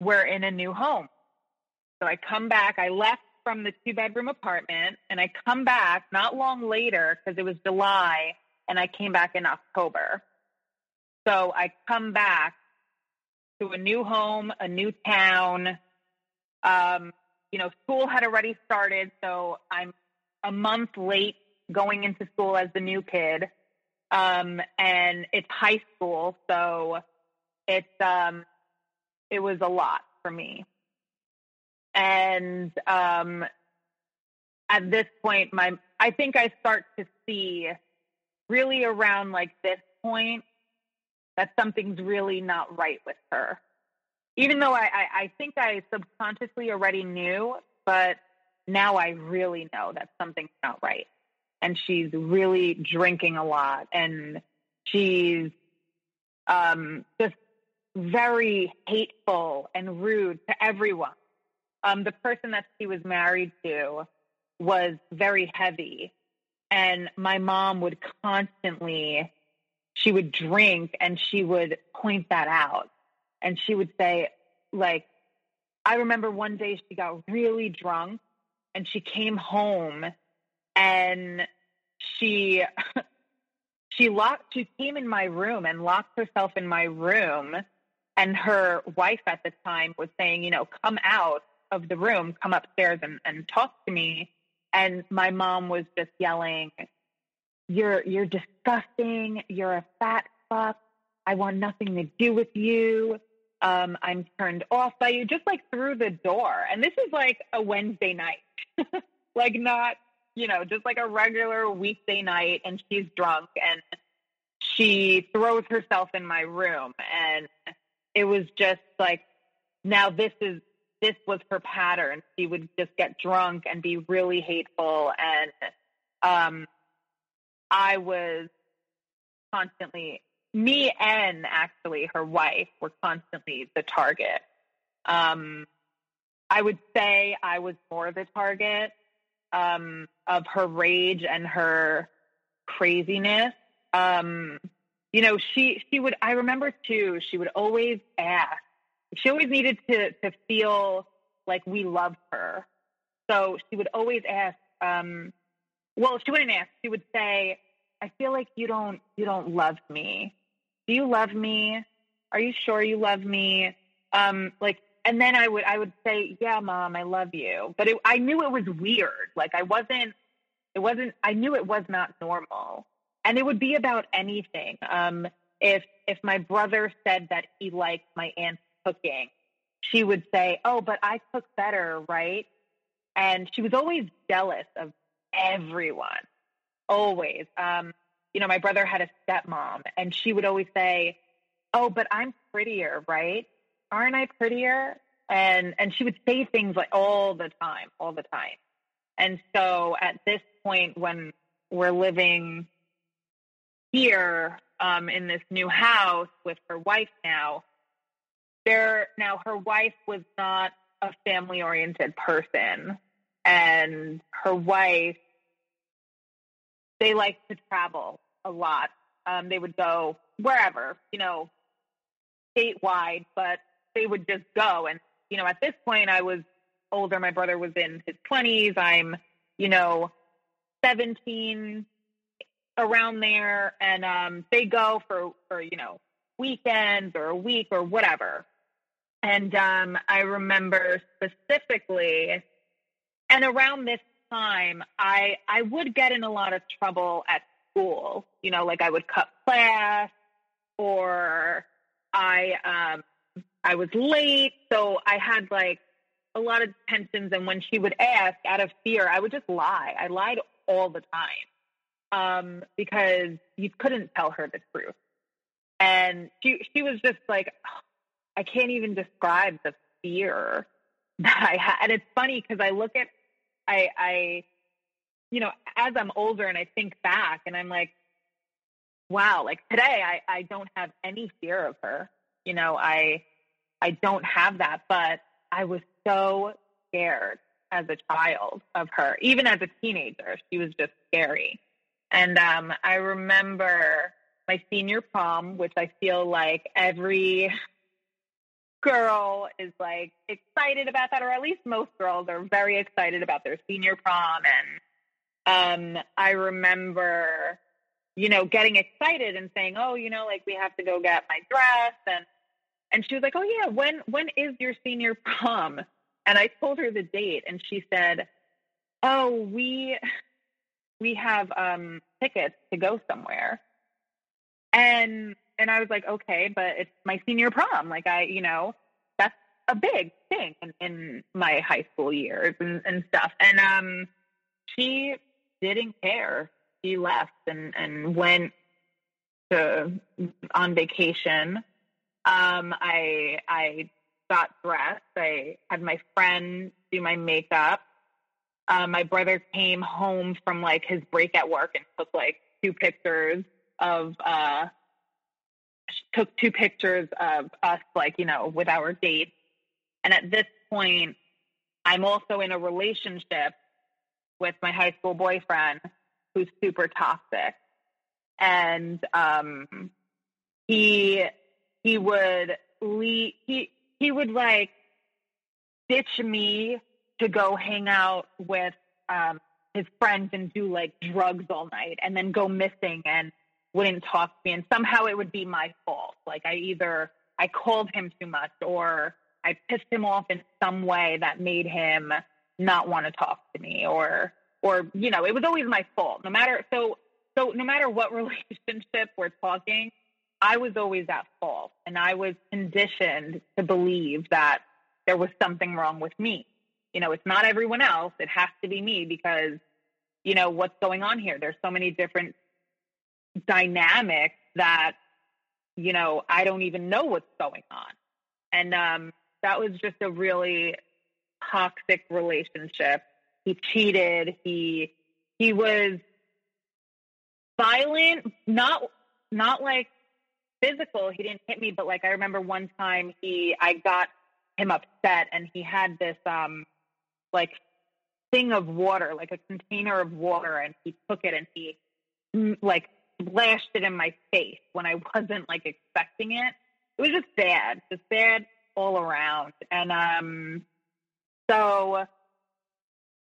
we're in a new home. So I come back. I left from the two bedroom apartment and I come back not long later because it was July and I came back in October. So I come back to a new home, a new town. Um, you know, school had already started, so I'm a month late going into school as the new kid. Um, and it's high school, so it's um, it was a lot for me. And um, at this point, my I think I start to see really around like this point that something's really not right with her. Even though I, I, I think I subconsciously already knew, but now I really know that something's not right. And she's really drinking a lot and she's um, just very hateful and rude to everyone. Um, the person that she was married to was very heavy. And my mom would constantly she would drink and she would point that out. And she would say, like, I remember one day she got really drunk and she came home and she she locked she came in my room and locked herself in my room and her wife at the time was saying, you know, come out of the room, come upstairs and, and talk to me. And my mom was just yelling, you're you're disgusting. You're a fat fuck. I want nothing to do with you. Um, I'm turned off by you, just like through the door. And this is like a Wednesday night, like not, you know, just like a regular weekday night. And she's drunk and she throws herself in my room. And it was just like, now this is, this was her pattern. She would just get drunk and be really hateful. And, um, I was constantly, me and actually her wife were constantly the target. Um, I would say I was more the target um, of her rage and her craziness. Um, you know, she she would. I remember too. She would always ask. She always needed to to feel like we loved her. So she would always ask, um, well, she wouldn't ask. She would say, "I feel like you don't you don't love me. Do you love me? Are you sure you love me?" Um, like, and then I would I would say, "Yeah, mom, I love you." But it, I knew it was weird. Like, I wasn't. It wasn't. I knew it was not normal, and it would be about anything. Um, if if my brother said that he liked my aunt's cooking, she would say, "Oh, but I cook better, right?" And she was always jealous of everyone, always. Um, you know, my brother had a stepmom, and she would always say, "Oh, but I'm prettier, right? Aren't I prettier?" And and she would say things like all the time, all the time. And so at this point, when we're living here um, in this new house with her wife now, there now her wife was not a family oriented person, and her wife they like to travel a lot. Um, they would go wherever, you know, statewide, but they would just go. And, you know, at this point, I was older. My brother was in his 20s. I'm, you know, 17 around there. And um, they go for, for, you know, weekends or a week or whatever. And um, I remember specifically, and around this time, I I would get in a lot of trouble at school. You know, like I would cut class, or I um, I was late, so I had like a lot of tensions. And when she would ask, out of fear, I would just lie. I lied all the time um, because you couldn't tell her the truth. And she she was just like, I can't even describe the fear that I had. And it's funny because I look at I, I you know, as I'm older and I think back and I'm like, wow, like today I, I don't have any fear of her. You know, I I don't have that, but I was so scared as a child of her. Even as a teenager, she was just scary. And um, I remember my senior prom, which I feel like every girl is like excited about that, or at least most girls are very excited about their senior prom. And um, I remember, you know, getting excited and saying, "Oh, you know, like we have to go get my dress," and and she was like, "Oh yeah, when when is your senior prom?" And I told her the date, and she said, "Oh, we we have um, tickets to go somewhere." And and I was like, okay, but it's my senior prom. Like I, you know, that's a big thing in, in my high school years and, and stuff. And um, she didn't care. She left and and went to on vacation. Um, I I got dressed. I had my friend do my makeup. Um, my brother came home from like his break at work and took like two pictures of uh took two pictures of us like you know with our dates. And at this point i'm also in a relationship with my high school boyfriend who's super toxic. And um he he would leave he he would like ditch me to go hang out with um his friends and do like drugs all night and then go missing and wouldn't talk to me and somehow it would be my fault. Like i either i called him too much or i pissed him off in some way that made him not want to talk to me or or you know it was always my fault. No matter so so no matter what relationship we're talking i was always at fault and i was conditioned to believe that there was something wrong with me. You know it's not everyone else it has to be me because you know what's going on here? There's so many different dynamic that you know I don't even know what's going on, and um, that was just a really toxic relationship. He cheated. He he was violent, not not like physical. He didn't hit me, but like I remember one time he I got him upset and he had this um like thing of water, like a container of water, and he took it and he like splashed it in my face when I wasn't like expecting it. It was just bad, just bad all around. And um, so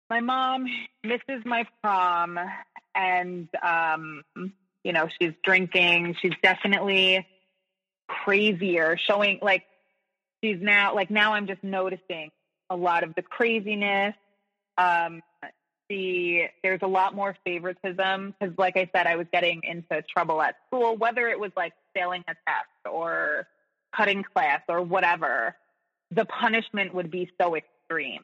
my mom misses my prom, and um, you know she's drinking. She's definitely crazier, showing like she's now like now I'm just noticing a lot of the craziness. Um, the there's a lot more favoritism because like i said i was getting into trouble at school whether it was like failing a test or cutting class or whatever the punishment would be so extreme.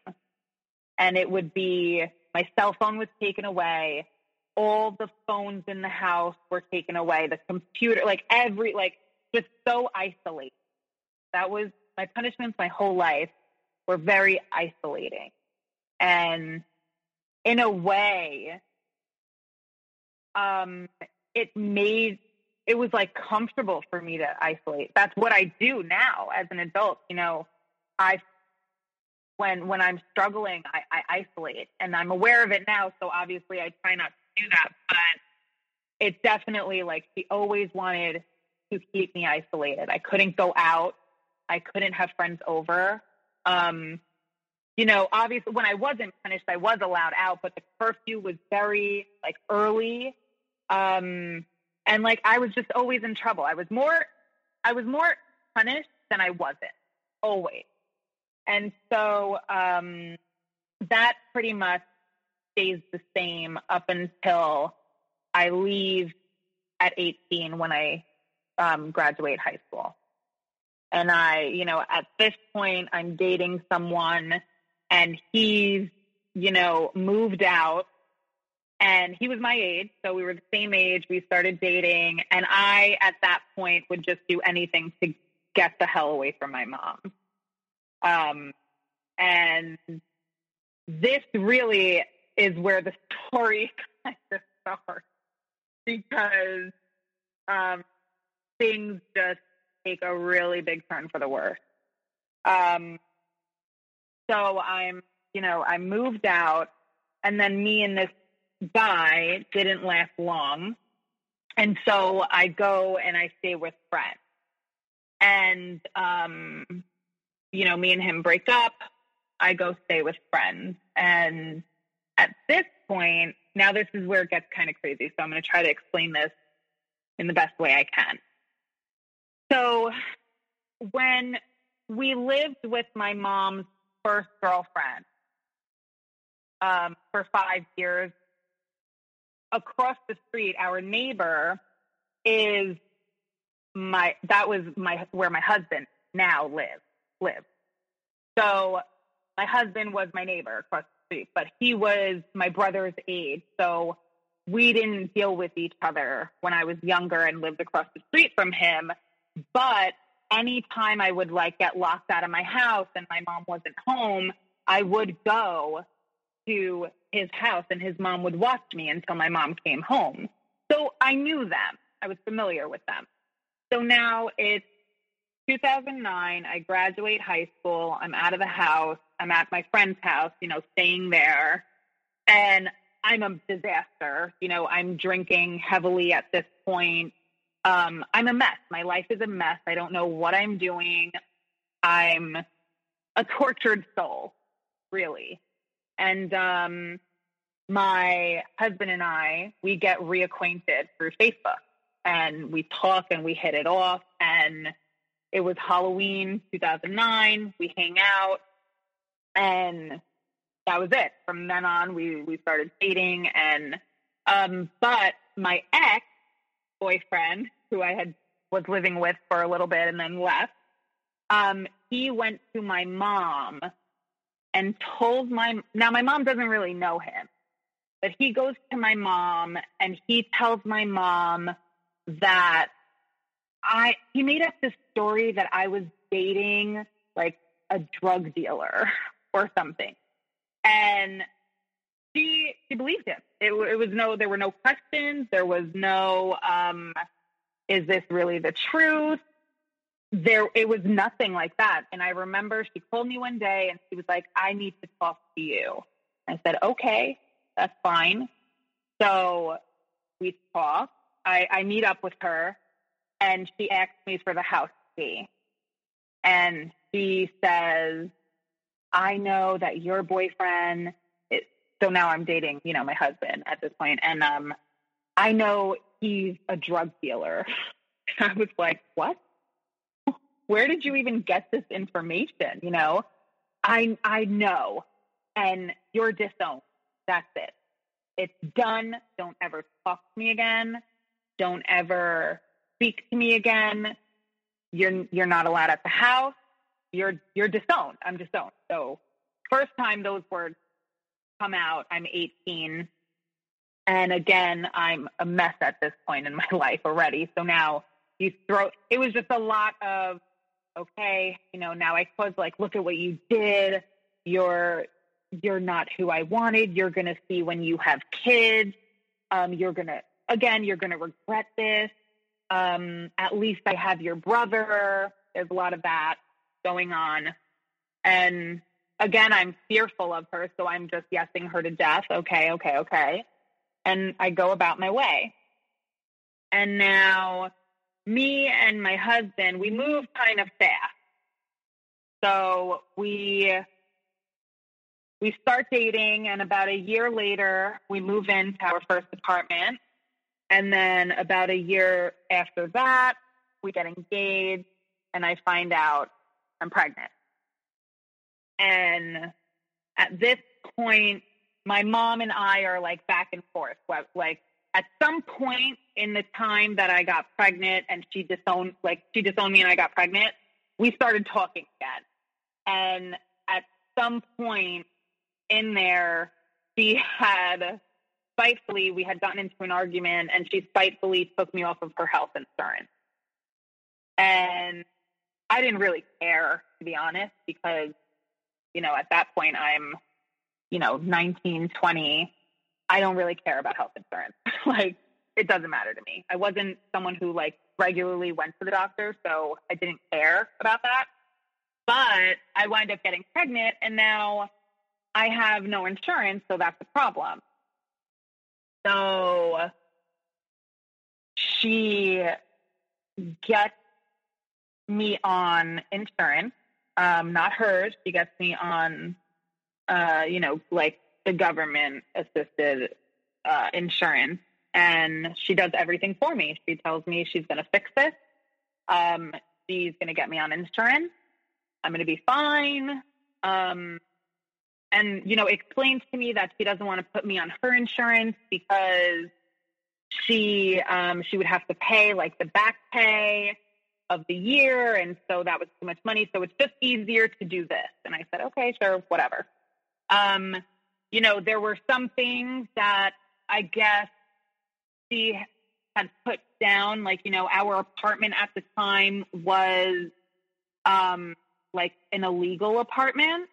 And it would be my cell phone was taken away all the phones in the house were taken away the computer like every like just so isolated. That was my punishments my whole life were very isolating. And in a way, um, it made it was like comfortable for me to isolate. That's what I do now as an adult. You know, I when when I'm struggling, I, I isolate, and I'm aware of it now. So obviously, I try not to do that. But it definitely like she always wanted to keep me isolated. I couldn't go out. I couldn't have friends over. Um, you know, obviously when I wasn't punished, I was allowed out, but the curfew was very like early. Um, and like I was just always in trouble. I was more, I was more punished than I wasn't always. And so, um, that pretty much stays the same up until I leave at 18 when I um, graduate high school. And I, you know, at this point, I'm dating someone and he's, you know, moved out and he was my age. So we were the same age. We started dating. And I, at that point, would just do anything to get the hell away from my mom. Um, and this really is where the story kind of starts because um, things just take a really big turn for the worse. Um, so I'm, you know, I moved out, and then me and this guy didn't last long. And so I go and I stay with friends. And, um, you know, me and him break up. I go stay with friends. And at this point, now this is where it gets kind of crazy. So I'm going to try to explain this in the best way I can. So when we lived with my mom's first girlfriend um, for five years, across the street, our neighbor is my that was my where my husband now lives lives. So my husband was my neighbor across the street, but he was my brother's age. So we didn't deal with each other when I was younger and lived across the street from him. But anytime I would like get locked out of my house and my mom wasn't home, I would go to his house and his mom would watch me until my mom came home. So I knew them. I was familiar with them. So now it's 2009. I graduate high school. I'm out of the house. I'm at my friend's house, you know, staying there. And I'm a disaster. You know, I'm drinking heavily at this point. Um, I'm a mess. My life is a mess. I don't know what I'm doing. I'm a tortured soul, really. And um, my husband and I, we get reacquainted through Facebook and we talk and we hit it off. And it was Halloween 2009. We hang out and that was it. From then on, we, we started dating. And, um, but my ex boyfriend, who I had was living with for a little bit and then left, um, he went to my mom and told my now my mom doesn't really know him, but he goes to my mom and he tells my mom that I he made up this story that I was dating like a drug dealer or something. And she she believed him. It, it was no there were no questions, there was no um is this really the truth? there it was nothing like that. And i remember she called me one day and she was like i need to talk to you. I said okay that's fine. So we talk i i meet up with her and she asks me for the house key. And she says i know that your boyfriend so now i'm dating you know my husband at this point and um i know he's a drug dealer i was like what where did you even get this information? You know, I I know, and you're disowned. That's it. It's done. Don't ever talk to me again. Don't ever speak to me again. You're you're not allowed at the house. You're you're disowned. I'm disowned. So first time those words come out, I'm 18. And again, I'm a mess at this point in my life already. So now you throw, it was just a lot of okay, you know, now I was like, look at what you did. You're you're not who I wanted. You're gonna see when you have kids. Um, you're gonna again, you're gonna regret this. Um, at least I have your brother. There's a lot of that going on. And again, I'm fearful of her, so I'm just yesing her to death. Okay, okay, okay. And I go about my way. And now me and my husband, we move kind of fast. So we we start dating and about a year later we move into our first apartment. And then about a year after that, we get engaged and I find out I'm pregnant. And at this point, my mom and I are like back and forth. Like at some point in the time that I got pregnant and she disowned, like she disowned me and I got pregnant, we started talking again. And at some point in there, she had spitefully, we had gotten into an argument and she spitefully took me off of her health insurance. And I didn't really care, to be honest, because, you know, at that point I'm you know, 19, 20, I don't really care about health insurance. like, it doesn't matter to me. I wasn't someone who like regularly went to the doctor, so I didn't care about that. But I wind up getting pregnant, and now I have no insurance, so that's a problem. So she gets me on insurance, um, not hers. She gets me on, uh, you know, like the government assisted uh, insurance, and she does everything for me. She tells me she's going to fix this. Um, she's going to get me on insurance. I'm going to be fine. Um, and you know, explains to me that she doesn't want to put me on her insurance because she um, she would have to pay like the back pay of the year, and so that was too much money. So it's just easier to do this. And I said, okay, sure, whatever. Um, you know, there were some things that I guess she had put down, like you know, our apartment at the time was um, like an illegal apartment.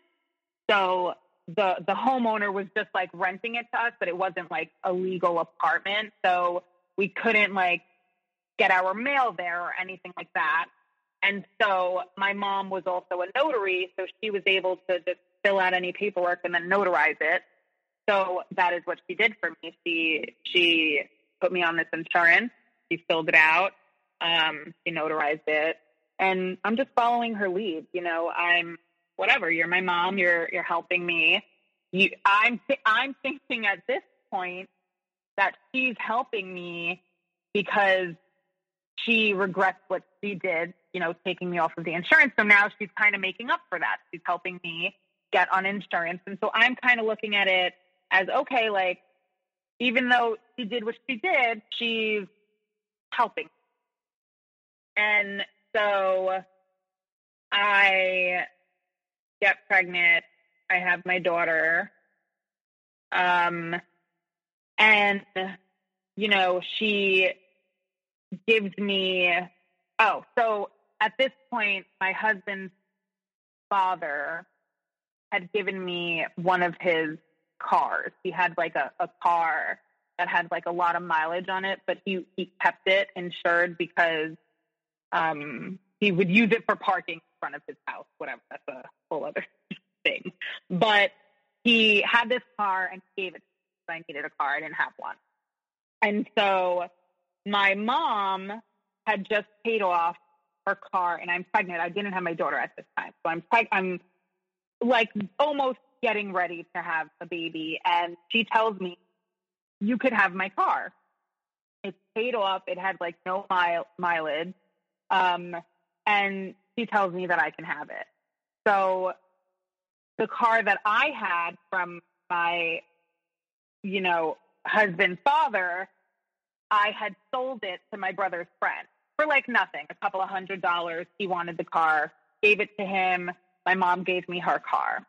So the the homeowner was just like renting it to us, but it wasn't like a legal apartment. So we couldn't like get our mail there or anything like that. And so my mom was also a notary, so she was able to just fill out any paperwork and then notarize it. So that is what she did for me. She she put me on this insurance. She filled it out. Um, she notarized it, and I'm just following her lead. You know, I'm whatever. You're my mom. You're you're helping me. You, I'm th- I'm thinking at this point that she's helping me because she regrets what she did. You know, taking me off of the insurance. So now she's kind of making up for that. She's helping me get on insurance, and so I'm kind of looking at it as okay, like even though she did what she did, she's helping. And so I get pregnant. I have my daughter. Um, and, you know, she gives me, oh, so at this point, my husband's father had given me one of his cars. He had like a, a car that had like a lot of mileage on it, but he, he kept it insured because um, he would use it for parking in front of his house, whatever. That's a whole other thing. But he had this car and gave it To because I needed a car. I didn't have one. And so my mom had just paid off her car and I'm pregnant. I didn't have my daughter at this time. So I'm I'm like almost getting ready to have a baby and she tells me you could have my car. It's paid off. It had like no mile mileage. Um, and she tells me that I can have it. So the car that I had from my, you know, husband's father, I had sold it to my brother's friend for like nothing, a couple of hundred dollars. He wanted the car, gave it to him. My mom gave me her car.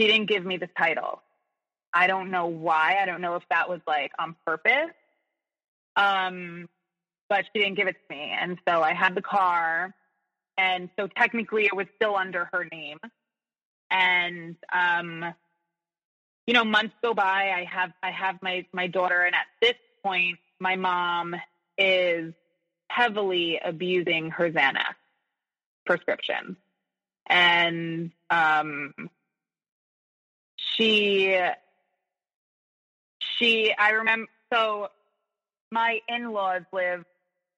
She didn't give me the title. I don't know why. I don't know if that was like on purpose. Um, but she didn't give it to me. And so I had the car. And so technically it was still under her name. And, um, you know, months go by. I have, I have my, my daughter. And at this point, my mom is heavily abusing her Xanax prescription. And, um, she, she, I remember, so my in-laws live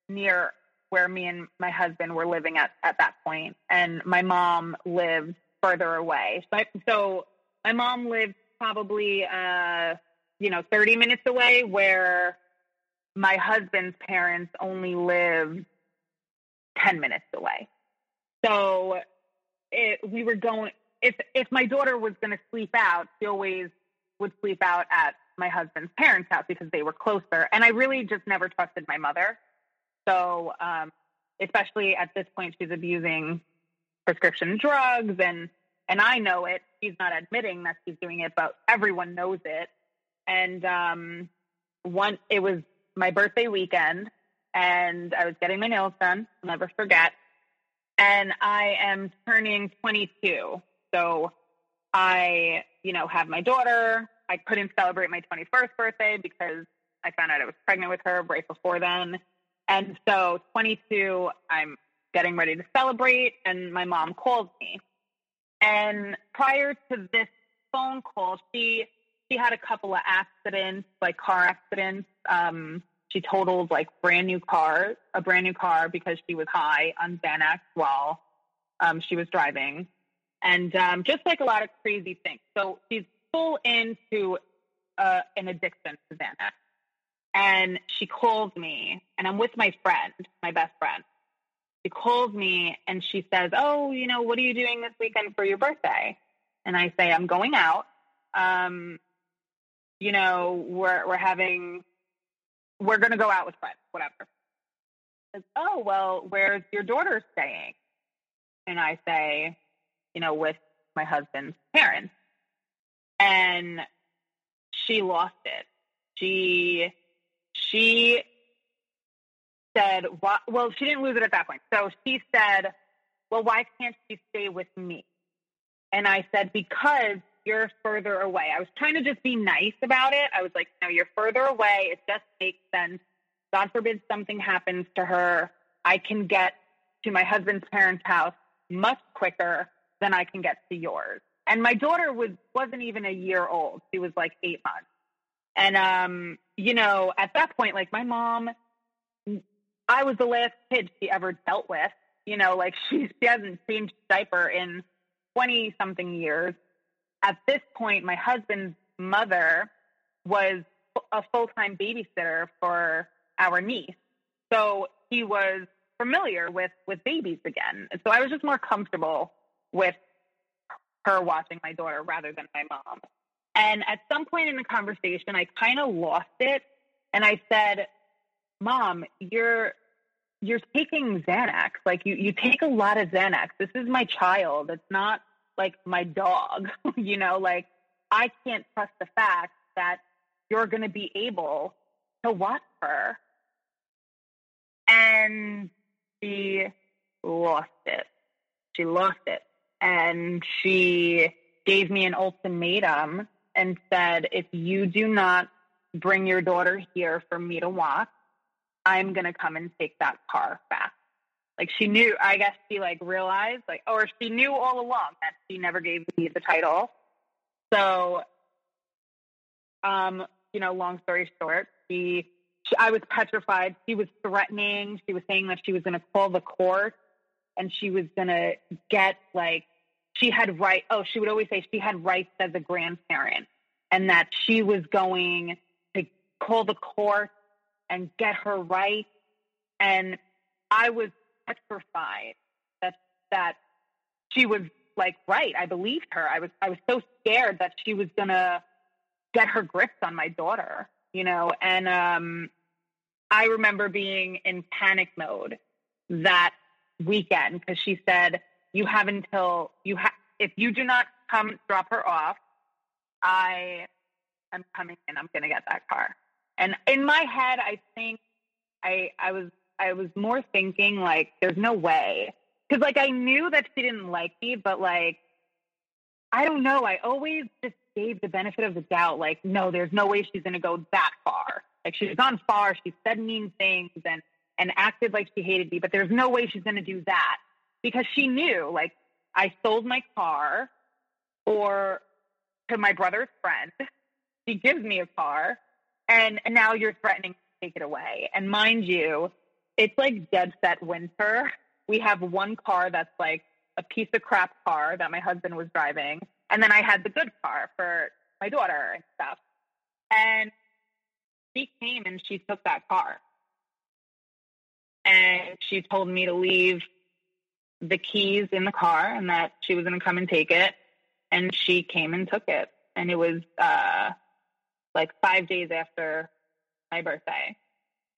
near where me and my husband were living at at that point, and my mom lived further away. So, I, so my mom lived probably, uh, you know, 30 minutes away, where my husband's parents only lived 10 minutes away. So it, we were going, if, if my daughter was going to sleep out, she always would sleep out at my husband's parents' house because they were closer. And I really just never trusted my mother. So, um, especially at this point, she's abusing prescription drugs, and and I know it. She's not admitting that she's doing it, but everyone knows it. And um, one, it was my birthday weekend, and I was getting my nails done. I'll never forget. And I am turning 22, so I, you know, have my daughter. I couldn't celebrate my 21st birthday because I found out I was pregnant with her right before then. And so 22, I'm getting ready to celebrate, and my mom calls me. And prior to this phone call, she she had a couple of accidents, like car accidents. Um, she totaled like brand new cars, a brand new car because she was high on Xanax while um, she was driving, and um, just like a lot of crazy things. So she's full into uh, an addiction to Xanax. And she calls me, and I'm with my friend, my best friend. She calls me and she says, Oh, you know, what are you doing this weekend for your birthday? And I say, I'm going out. Um, you know, we're we're having we're gonna go out with friends, whatever. Says, oh, well, where's your daughter staying? And I say, you know, with my husband's parents. And she lost it. She she said, well, she didn't lose it at that point. So she said, well, why can't she stay with me? And I said, because you're further away. I was trying to just be nice about it. I was like, no, you're further away. It just makes sense. God forbid something happens to her. I can get to my husband's parents' house much quicker than I can get to yours. And my daughter was wasn't even a year old. She was like eight months. And um, you know, at that point, like my mom, I was the last kid she ever dealt with. You know, like she she hasn't changed diaper in twenty something years. At this point, my husband's mother was a full time babysitter for our niece, so he was familiar with with babies again. So I was just more comfortable with her watching my daughter rather than my mom. And at some point in the conversation, I kind of lost it. And I said, Mom, you're you're taking Xanax. Like you, you take a lot of Xanax. This is my child. It's not like my dog. you know, like I can't trust the fact that you're gonna be able to watch her. And she lost it. She lost it. And she gave me an ultimatum and said, if you do not bring your daughter here for me to watch, I'm going to come and take that car back. Like she knew, I guess she like realized like, or she knew all along that she never gave me the title. So, um, you know, long story short, she, she I was petrified. She was threatening. She was saying that she was going to call the court and she was going to get like she had right. Oh, she would always say she had rights as a grandparent, and that she was going to call the court and get her right. And I was petrified that that she was like right. I believed her. I was I was so scared that she was gonna get her grips on my daughter, you know. And um, I remember being in panic mode that weekend because she said you have until you have if you do not come drop her off, I am coming and I'm to get that car. And in my head, I think I I was I was more thinking like, there's no way because like I knew that she didn't like me, but like I don't know. I always just gave the benefit of the doubt. Like, no, there's no way she's going to go that far. Like she's gone far. She said mean things and and acted like she hated me, but there's no way she's going to do that because she knew, like, I sold my car or to my brother's friend. She gives me a car and, and now you're threatening to take it away. And mind you, it's like dead set winter. We have one car that's like a piece of crap car that my husband was driving. And then I had the good car for my daughter and stuff. And she came and she took that car. And she told me to leave the keys in the car and that she was going to come and take it. And she came and took it. And it was uh, like five days after my birthday.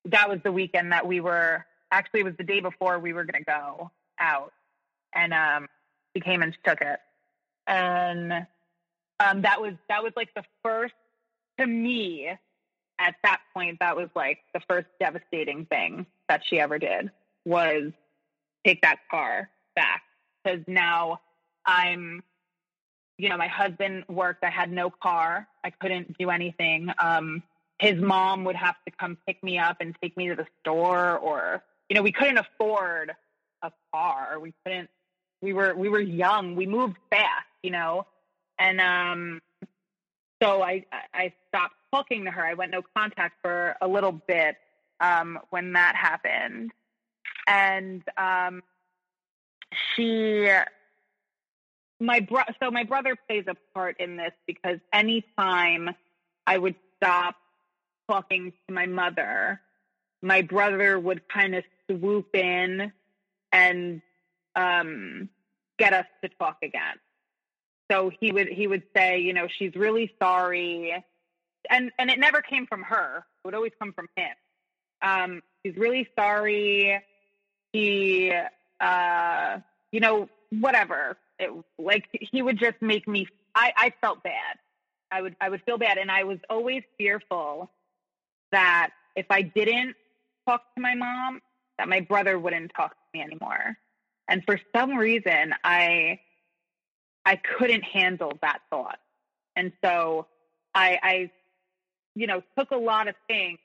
That was the weekend that we were actually, it was the day before we were going to go out. And um, she came and took it. And um, that was that was like the first to me at that point that was like the first devastating thing that she ever did was take that car back because now I'm you know, my husband worked. I had no car. I couldn't do anything. Um, his mom would have to come pick me up and take me to the store or, you know, we couldn't afford a car. We couldn't, we were, we were young. We moved fast, you know, and, um, so I, I stopped talking to her. I went no contact for a little bit, um, when that happened. And, um, she my bro so my brother plays a part in this because anytime I would stop talking to my mother, my brother would kind of swoop in and um, get us to talk again. So he would he would say, you know, she's really sorry, and and it never came from her. It would always come from him. Um, she's really sorry. He, uh, you know, whatever it, like he would just make me I, I felt bad i would i would feel bad and i was always fearful that if i didn't talk to my mom that my brother wouldn't talk to me anymore and for some reason i i couldn't handle that thought and so i i you know took a lot of things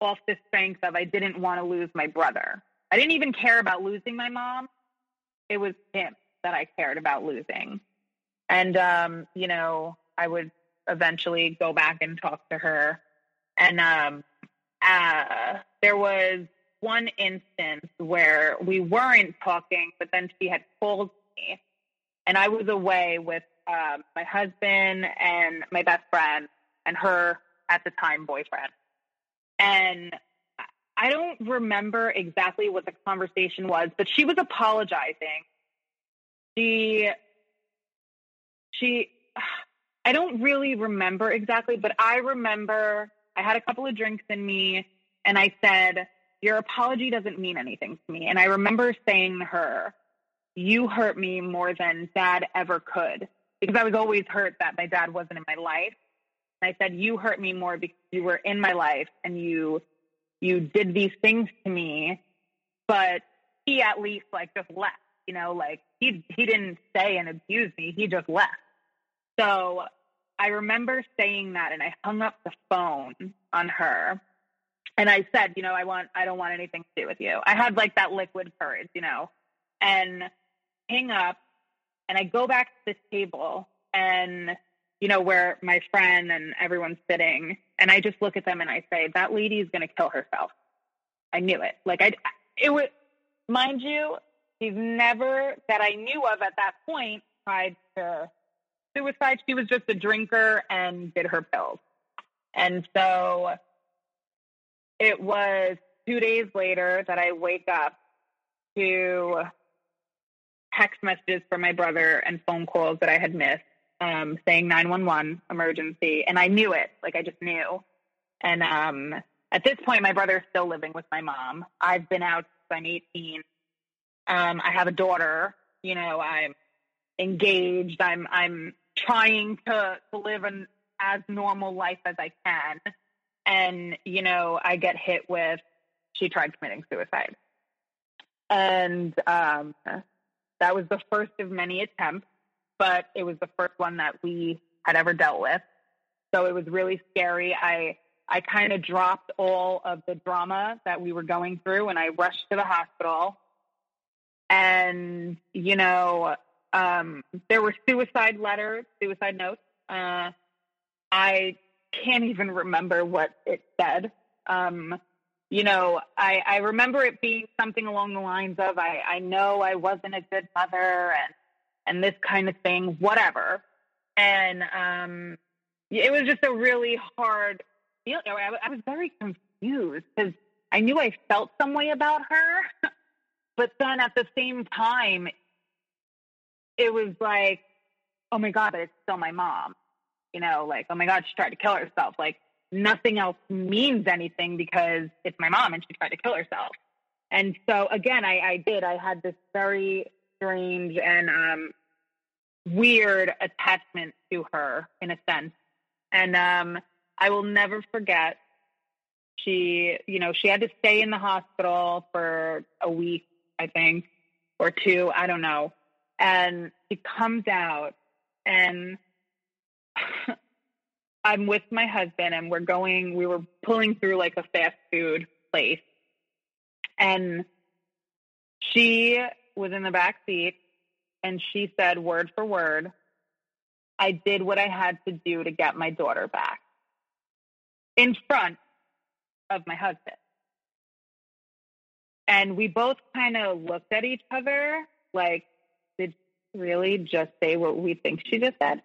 off the strength of i didn't want to lose my brother i didn't even care about losing my mom it was him that I cared about losing. And, um, you know, I would eventually go back and talk to her. And um, uh, there was one instance where we weren't talking, but then she had called me. And I was away with uh, my husband and my best friend and her at the time boyfriend. And I don't remember exactly what the conversation was, but she was apologizing she she I don't really remember exactly, but I remember I had a couple of drinks in me and I said, Your apology doesn't mean anything to me. And I remember saying to her, You hurt me more than dad ever could. Because I was always hurt that my dad wasn't in my life. And I said, You hurt me more because you were in my life and you you did these things to me, but he at least like just left you know, like he he didn't stay and abuse me. He just left. So I remember saying that and I hung up the phone on her. And I said, you know, I want I don't want anything to do with you. I had like that liquid courage, you know. And hang up and I go back to this table and you know where my friend and everyone's sitting and I just look at them and I say that lady is going to kill herself. I knew it. Like I it would mind you, She's never, that I knew of at that point, tried to suicide. She was just a drinker and did her pills. And so it was two days later that I wake up to text messages from my brother and phone calls that I had missed um, saying 911 emergency. And I knew it. Like I just knew. And um, at this point, my brother is still living with my mom. I've been out since I'm 18. Um, I have a daughter. You know, I'm engaged. I'm I'm trying to to live an as normal life as I can. And you know, I get hit with she tried committing suicide, and um, that was the first of many attempts. But it was the first one that we had ever dealt with. So it was really scary. I I kind of dropped all of the drama that we were going through and I rushed to the hospital and you know um, there were suicide letters, suicide notes. Uh, I can't even remember what it said. Um, you know, I, I remember it being something along the lines of, I, I know I wasn't a good mother and, and this kind of thing, whatever. And um, it was just a really hard feeling. I, I was very confused because I knew I felt some way about her. But then at the same time, it was like, oh my God, but it's still my mom. You know, like, oh my God, she tried to kill herself. Like, nothing else means anything because it's my mom and she tried to kill herself. And so, again, I, I did. I had this very strange and um, weird attachment to her in a sense. And um, I will never forget she, you know, she had to stay in the hospital for a week I think, or two, I don't know. And she comes out and I'm with my husband and we're going, we were pulling through like a fast food place. And she was in the back seat and she said, word for word, I did what I had to do to get my daughter back in front of my husband. And we both kind of looked at each other like, really just say what we think she just said?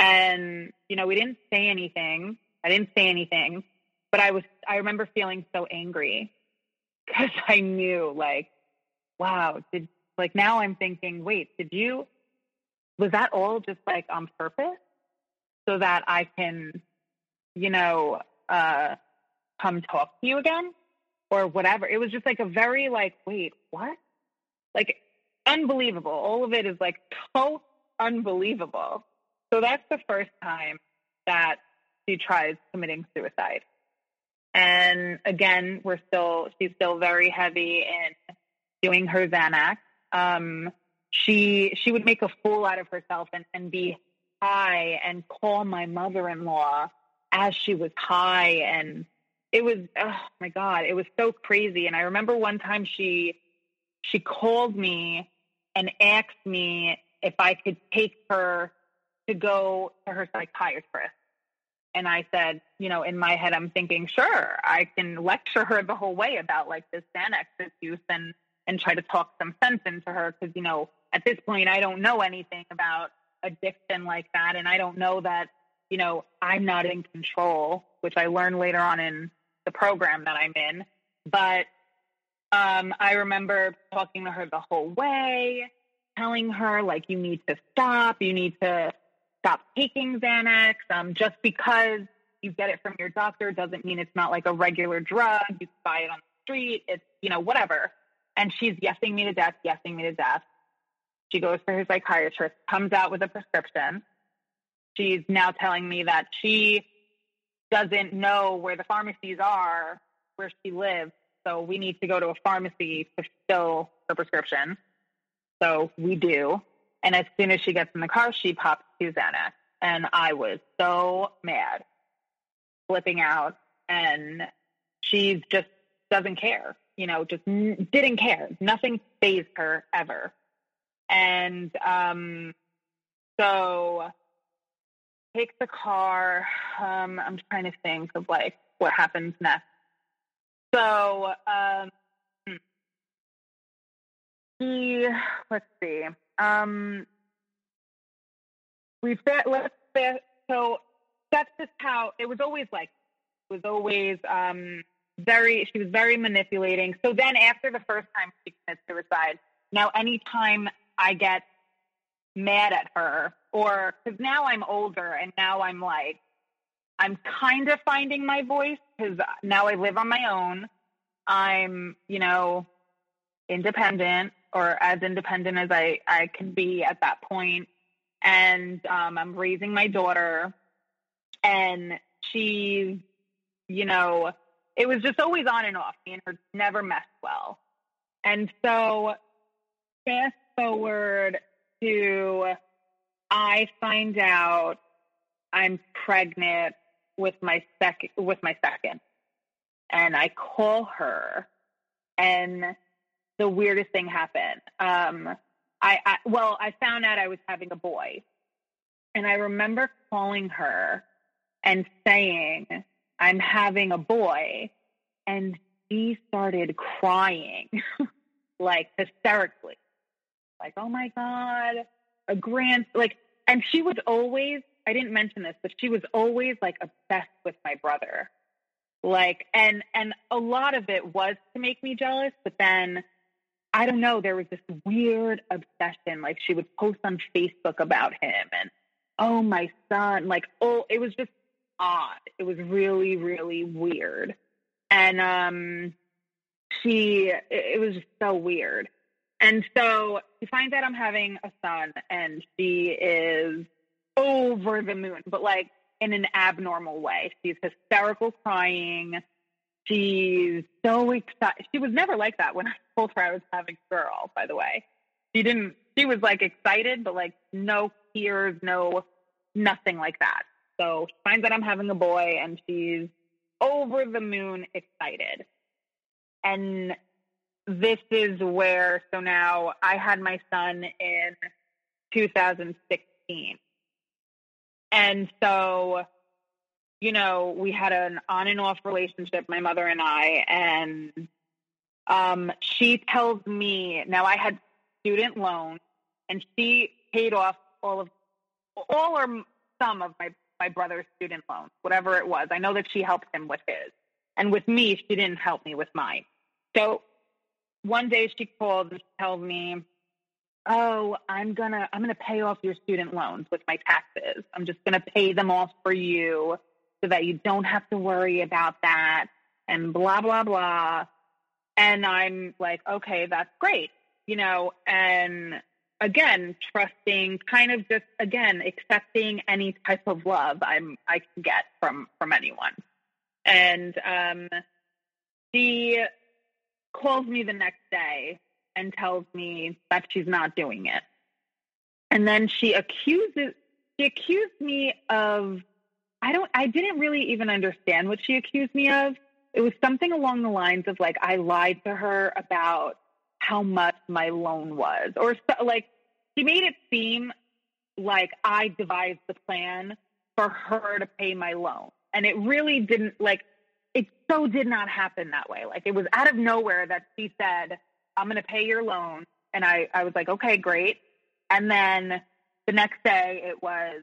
And, you know, we didn't say anything. I didn't say anything, but I was, I remember feeling so angry because I knew, like, wow, did, like, now I'm thinking, wait, did you, was that all just like on purpose so that I can, you know, uh, come talk to you again or whatever? It was just like a very, like, wait, what? Like, unbelievable. All of it is like so unbelievable. So that's the first time that she tries committing suicide. And again, we're still, she's still very heavy in doing her Xanax. Um, she, she would make a fool out of herself and, and be high and call my mother-in-law as she was high. And it was, oh my God, it was so crazy. And I remember one time she, she called me and asked me if I could take her to go to her psychiatrist. And I said, you know, in my head, I'm thinking, sure, I can lecture her the whole way about like this Xanax use and and try to talk some sense into her because you know at this point I don't know anything about addiction like that, and I don't know that you know I'm not in control, which I learned later on in the program that I'm in. But um, I remember talking to her the whole way, telling her like you need to stop, you need to stop taking Xanax. Um, just because you get it from your doctor doesn't mean it's not like a regular drug. You buy it on the street. It's, you know, whatever. And she's yesing me to death, yesing me to death. She goes to her psychiatrist, comes out with a prescription. She's now telling me that she doesn't know where the pharmacies are where she lives. So we need to go two a pharmacy to fill her prescription. So we do. And as soon as she gets in the car, she pops to Xanax. And I was so mad, flipping out. And she just doesn't care, you know, just n- didn't care. Nothing fazed her ever. And um, so take the car. Um, I'm trying to think of like what happens next. So um, he, let's see. Um, we said, let's say, so that's just how it was always like, it was always um, very, she was very manipulating. So then after the first time she commits suicide, now anytime I get mad at her or because now I'm older and now I'm like, I'm kind of finding my voice because now I live on my own. I'm, you know, independent or as independent as I, I can be at that point. And um, I'm raising my daughter, and she's, you know, it was just always on and off. Me and her never messed well. And so, fast forward to I find out I'm pregnant with my second with my second, and I call her, and the weirdest thing happened. Um, I, I well, I found out I was having a boy, and I remember calling her and saying, "I'm having a boy," and she started crying like hysterically, like, "Oh my god, a grand like." And she was always I didn't mention this, but she was always like obsessed with my brother. Like and and a lot of it was to make me jealous, but then I don't know, there was this weird obsession. Like she would post on Facebook about him and, oh, my son. Like, oh, it was just odd. It was really, really weird. And um, she, it was just so weird. And so she finds out I'm having a son and she is over the moon, but like in an abnormal way. She's hysterical crying. She's so excited. She was never like that when I told her I was having a girl, by the way. she didn't, she was like excited, but like no tears, no, nothing like that. So she finds out I'm having a boy and she's over the moon excited. And this is where, so now I had my son in 2016. And so, you know, we had an on and off relationship, my mother and I, and um, she tells me now I had student loans, and she paid off all of all or some of my my brother's student loans, whatever it was. I know that she helped him with his, and with me, she didn't help me with mine. So one day she called and tells me, "Oh, I'm gonna I'm gonna pay off your student loans with my taxes. I'm just gonna pay them off for you, so that you don't have to worry about that." And blah blah blah. And I'm like, okay, that's great, you know, and again, trusting, kind of just again, accepting any type of love I'm I can get from from anyone. And um she calls me the next day and tells me that she's not doing it. And then she accuses she accused me of I don't I didn't really even understand what she accused me of it was something along the lines of like I lied to her about how much my loan was, or so, like she made it seem like I devised the plan for her to pay my loan, and it really didn't. Like it so did not happen that way. Like it was out of nowhere that she said, "I'm going to pay your loan," and I I was like, "Okay, great," and then the next day it was,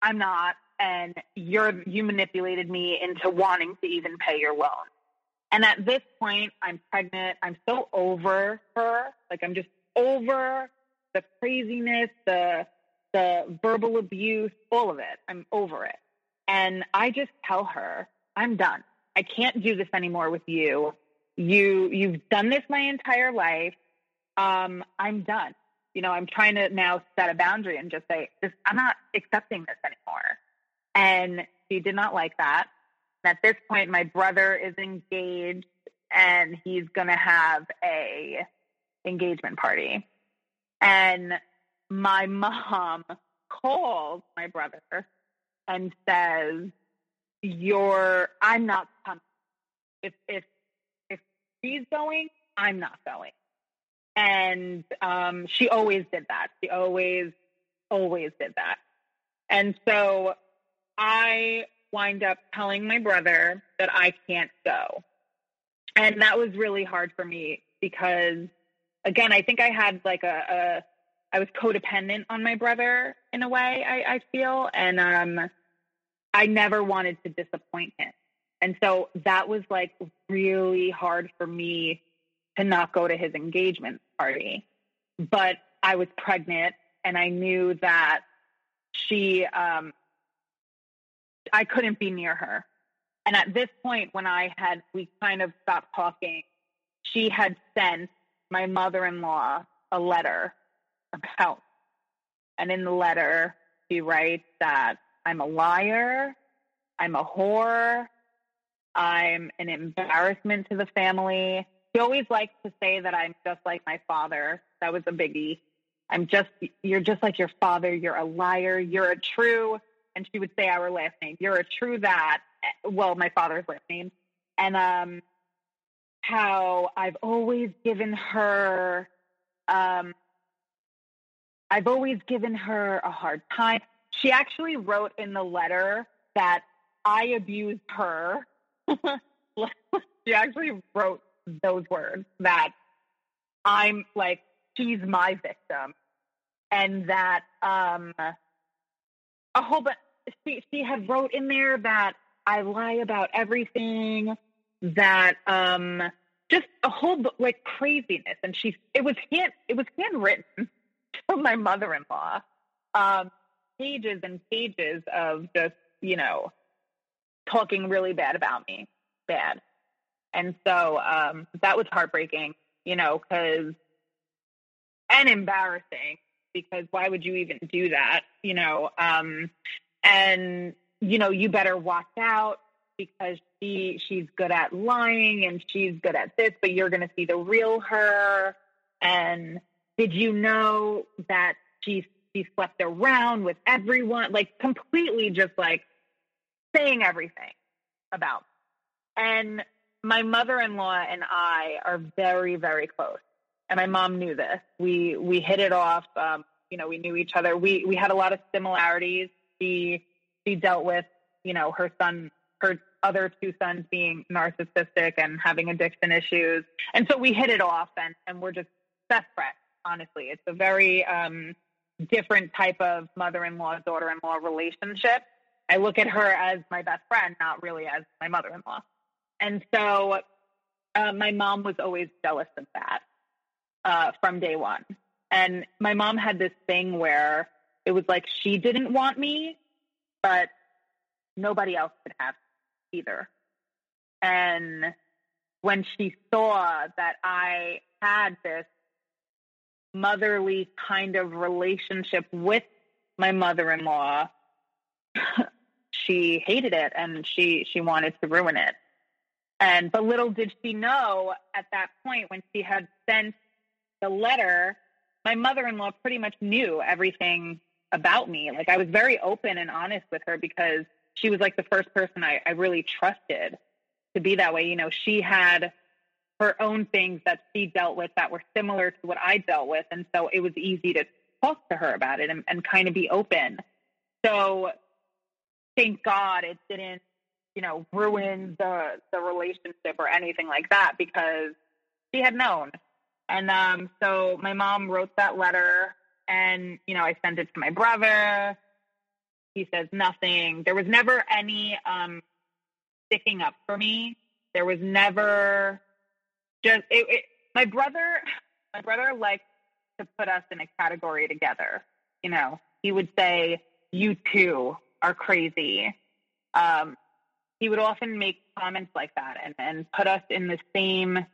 "I'm not," and you're you manipulated me into wanting to even pay your loan. And at this point, I'm pregnant. I'm so over her. Like I'm just over the craziness, the the verbal abuse, all of it. I'm over it. And I just tell her, I'm done. I can't do this anymore with you. You you've done this my entire life. Um, I'm done. You know, I'm trying to now set a boundary and just say, this, I'm not accepting this anymore. And she did not like that. And at this point, my brother is engaged and he's going to have a engagement party. And my mom calls my brother and says, "You're I'm not coming. If if she's going, I'm not going." And um, she always did that. She always always did that. And so I wind up telling my brother that I can't go. And that was really hard for me because, again, I think I had like a, a I was codependent on my brother in a way, I, I feel. And um, I never wanted to disappoint him. And so that was like really hard for me to not go to his engagement party. But I was pregnant and I knew that she um, I couldn't be near her. And at this point, when I had, we kind of stopped talking, she had sent my mother in law a letter about, and in the letter, she writes that I'm a liar, I'm a whore, I'm an embarrassment to the family. He always likes to say that I'm just like my father. That was a biggie. I'm just, you're just like your father. You're a liar. You're a true and she would say our last name. You're a true that. Well, my father's last name, and um, how I've always given her, um, I've always given her a hard time. She actually wrote in the letter that I abused her. she actually wrote those words that I'm like she's my victim, and that um a whole bunch. She she had wrote in there that I lie about everything. That um just a whole like craziness, and she it was hand it was handwritten to my mother in law. Um, pages and pages of just you know talking really bad about me, bad. And so um, that was heartbreaking, you know, because and embarrassing because why would you even do that? You know, um, and you know, you better watch out because she she's good at lying and she's good at this, but you're going to see the real her. And did you know that she she slept around with everyone? Like completely just like saying everything about. And my mother-in-law and I are very very close, and my mom knew this. We we hit it off. Um, you know, we knew each other. We we had a lot of similarities. She she dealt with you know her son her other two sons being narcissistic and having addiction issues. And so we hit it off and, and we're just best friends, honestly. It's a very um, different type of mother in law, daughter in law relationship. I look at her as my best friend, not really as my mother in law. And so uh, my mom was always jealous of that uh, from day one. And my mom had this thing where it was like she didn't want me, but nobody else could have either. And when she saw that I had this motherly kind of relationship with my mother-in-law, she hated it and she she wanted to ruin it. And but little did she know at that point when she had sent the letter, my mother-in-law pretty much knew everything about me. Like I was very open and honest with her because she was like the first person I, I really trusted to be that way. You know, she had her own things that she dealt with that were similar to what I dealt with. And so it was easy to talk to her about it and, and kind of be open. So thank God it didn't, you know, ruin the the relationship or anything like that because she had known. And um, so my mom wrote that letter and, you know, I sent it to my brother he says nothing. There was never any um, sticking up for me. There was never just it, it, my brother. My brother liked to put us in a category together. You know, he would say, "You two are crazy." Um, he would often make comments like that and, and put us in the same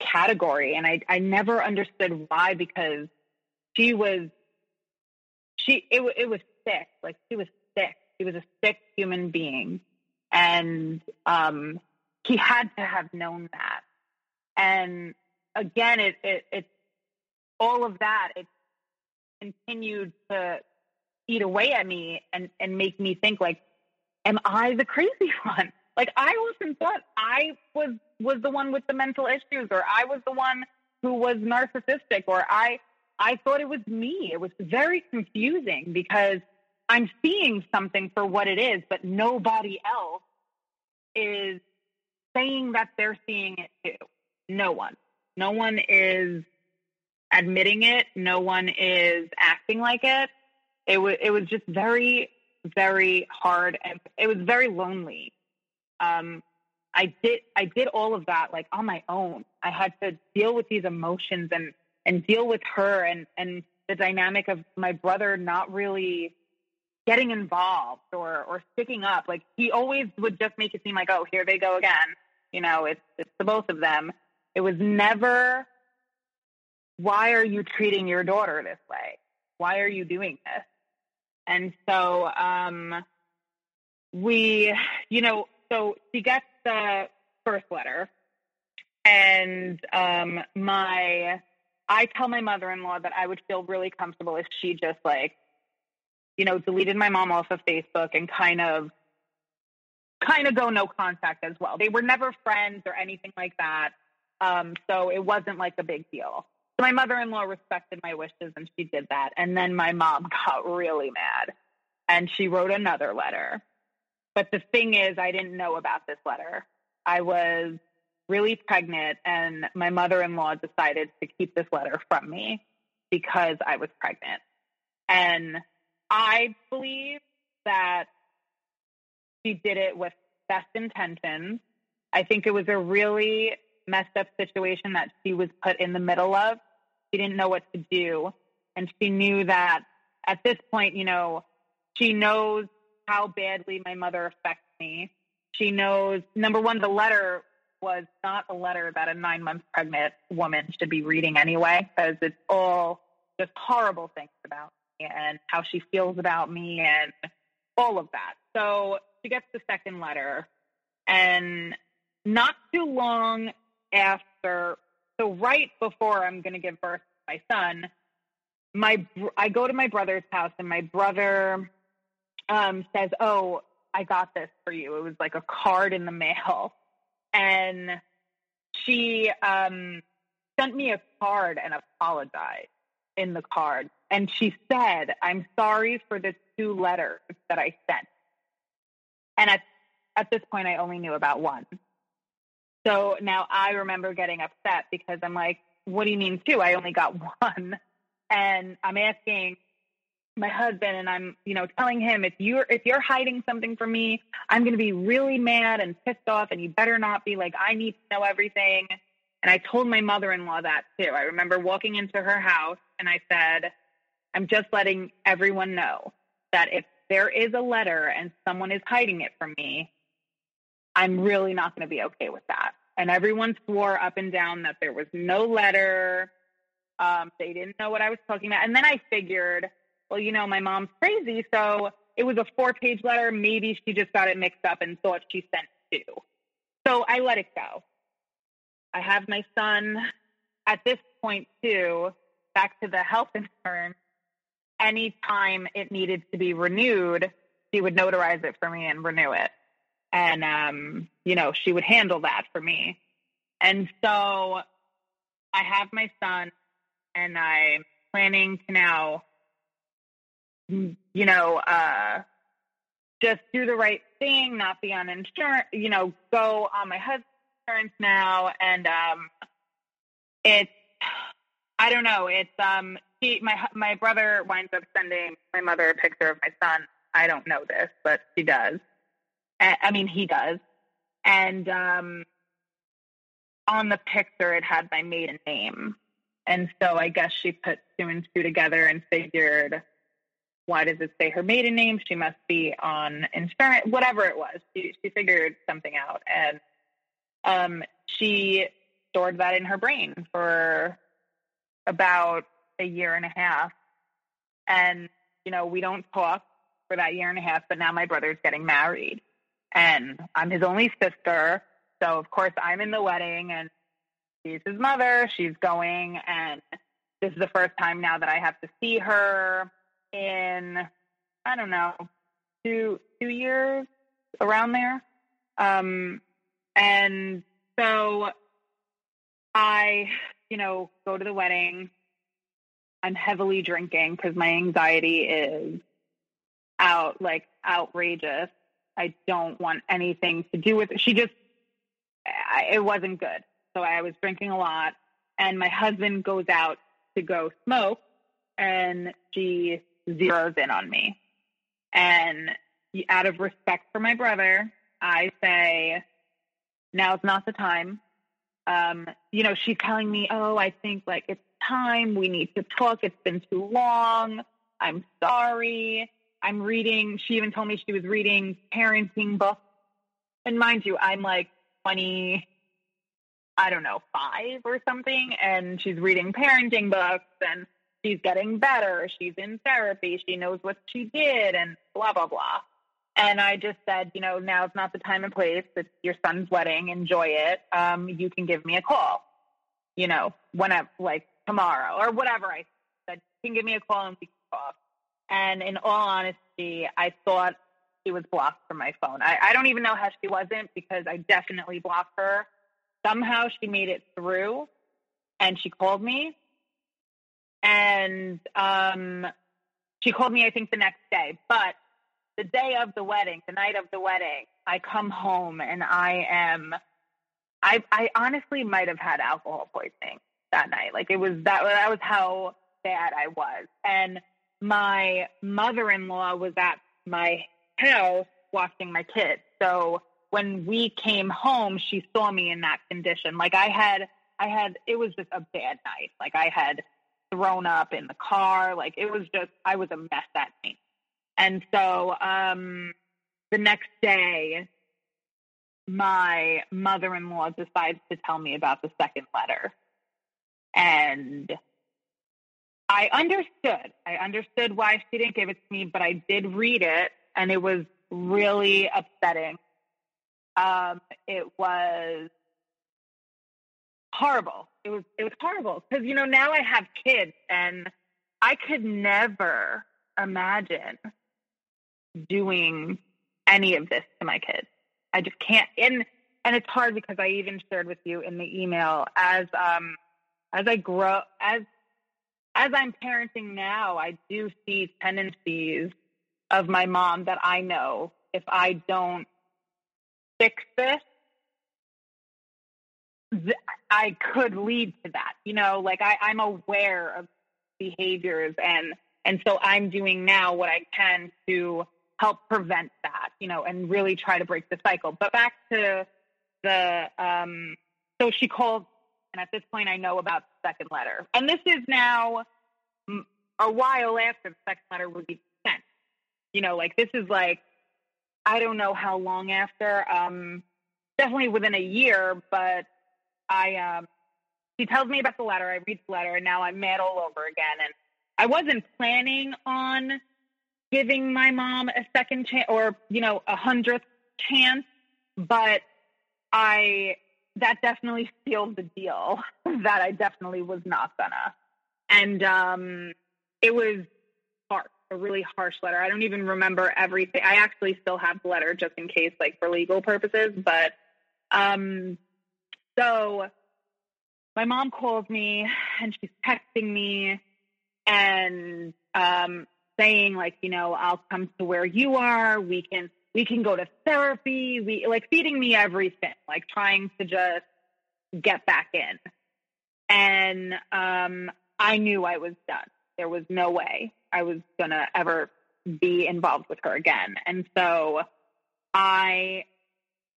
category. And I, I never understood why because she was, she, it, it was sick. Like she was sick. He was a sick human being. And um, he had to have known that. And again, it, it, it all of that, it continued to eat away at me and, and make me think like, am I the crazy one? Like I often thought I was was the one with the mental issues or I was the one who was narcissistic or I I thought it was me. It was very confusing because I'm seeing something for what it is, but nobody else is saying that they're seeing it too. No one. No one is admitting it. No one is acting like it. It was it was just very very hard and it was very lonely. Um, I did I did all of that like on my own. I had to deal with these emotions and and deal with her and and the dynamic of my brother not really getting involved or or sticking up. Like he always would just make it seem like, oh, here they go again. You know, it's it's the both of them. It was never why are you treating your daughter this way? Why are you doing this? And so um we, you know, so she gets the first letter and um my I tell my mother-in-law that I would feel really comfortable if she just like you know, deleted my mom off of Facebook and kind of kind of go no contact as well. They were never friends or anything like that. Um, so it wasn't like a big deal. My mother-in-law respected my wishes and she did that. And then my mom got really mad and she wrote another letter. But the thing is, I didn't know about this letter. I was really pregnant and my mother-in-law decided to keep this letter from me because I was pregnant. And I believe that she did it with best intentions. I think it was a really messed up situation that she was put in the middle of. She didn't know what to do. And she knew that at this point, you know, she knows how badly my mother affects me. She knows, number one, the letter was not a letter that a nine month pregnant woman should be reading anyway, because it's all just horrible things about me and how she feels about me and all of that. So she gets the second letter, and not too long after, so right before I'm going to give birth to my son, my I go to my brother's house and my brother um, says, "Oh, I got this for you." It was like a card in the mail, and she um, sent me a card and apologized in the card, and she said, "I'm sorry for the two letters that I sent." And at at this point, I only knew about one. So now I remember getting upset because I'm like, what do you mean two? I only got one. And I'm asking my husband and I'm, you know, telling him if you're if you're hiding something from me, I'm going to be really mad and pissed off and you better not be like I need to know everything. And I told my mother-in-law that too. I remember walking into her house and I said, I'm just letting everyone know that if there is a letter and someone is hiding it from me, I'm really not going to be okay with that. And everyone swore up and down that there was no letter. Um, they didn't know what I was talking about. And then I figured, well, you know, my mom's crazy. So it was a four page letter. Maybe she just got it mixed up and thought she sent two. So I let it go. I have my son at this point, too, back to the health insurance. Anytime it needed to be renewed, she would notarize it for me and renew it and um, you know she would handle that for me. And so i have my son and i'm planning to now you know uh, just do the right thing not be on insurance you know go on my husband's insurance now and um it's i don't know it's um he my my brother winds up sending my mother a picture of my son. I don't know this but she does I mean, he does. And um, on the picture, it had my maiden name. And so I guess she put two and two together and figured, why does it say her maiden name? She must be on insurance, whatever it was. She, she figured something out. And um, she stored that in her brain for about a year and a half. And, you know, we don't talk for that year and a half, but now my brother's getting married and I'm his only sister. So of course I'm in the wedding and she's his mother. She's going and this is the first time now that I have to see her in I don't know, two two years around there. Um and so I, you know, go to the wedding. I'm heavily drinking because my anxiety is out like outrageous. I don't want anything to do with it. She just, I, it wasn't good. So I was drinking a lot. And my husband goes out to go smoke and she zeroes in on me. And out of respect for my brother, I say, now's not the time. Um, you know, she's telling me, oh, I think like it's time. We need to talk. It's been too long. I'm sorry. I'm reading, she even told me she was reading parenting books. And mind you, I'm like 20, I don't know, five or something. And she's reading parenting books and she's getting better. She's in therapy. She knows what she did and blah, blah, blah. And I just said, you know, now's not the time and place. It's your son's wedding. Enjoy it. Um, you can give me a call, you know, whenever, like tomorrow or whatever. I said, you can give me a call and we can talk. And in all honesty, I thought she was blocked from my phone. I, I don't even know how she wasn't because I definitely blocked her. Somehow she made it through and she called me. And um, she called me, I think, the next day. But the day of the wedding, the night of the wedding, I come home and I am, I, I honestly might have had alcohol poisoning that night. Like it was that, that was how bad I was. And my mother in law was at my house watching my kids. So when we came home, she saw me in that condition. Like I had, I had, it was just a bad night. Like I had thrown up in the car. Like it was just, I was a mess that night. And so um, the next day, my mother in law decides to tell me about the second letter. And I understood. I understood why she didn't give it to me, but I did read it and it was really upsetting. Um, it was horrible. It was it was horrible because you know now I have kids and I could never imagine doing any of this to my kids. I just can't. And and it's hard because I even shared with you in the email as um as I grow as as I'm parenting now, I do see tendencies of my mom that I know if I don't fix this, I could lead to that. You know, like I, I'm aware of behaviors and and so I'm doing now what I can to help prevent that, you know, and really try to break the cycle. But back to the um so she called and at this point I know about the second letter. And this is now a while after the second letter would be sent. You know, like this is like I don't know how long after. Um definitely within a year, but I um she tells me about the letter, I read the letter, and now I'm mad all over again. And I wasn't planning on giving my mom a second chance or, you know, a hundredth chance, but I that definitely sealed the deal that I definitely was not gonna. And um it was harsh, a really harsh letter. I don't even remember everything. I actually still have the letter just in case, like for legal purposes, but um so my mom calls me and she's texting me and um, saying like, you know, I'll come to where you are. We can we can go to therapy. We like feeding me everything, like trying to just get back in. And um, I knew I was done. There was no way I was gonna ever be involved with her again. And so I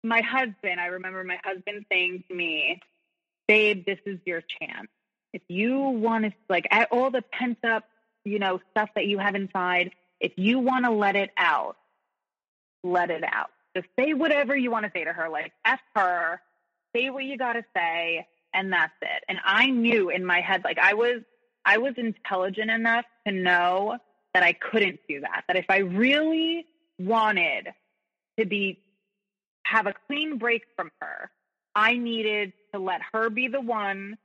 my husband, I remember my husband saying to me, babe, this is your chance. If you want to, like, all the pent up, you know, stuff that you have inside, if you want to let it out, let it out. Just say whatever you want to say to her, like, F her, say what you got to say, and that's it. And I knew in my head, like, I was, I was intelligent enough to know that I couldn't do that. That if I really wanted to be have a clean break from her. I needed to let her be the one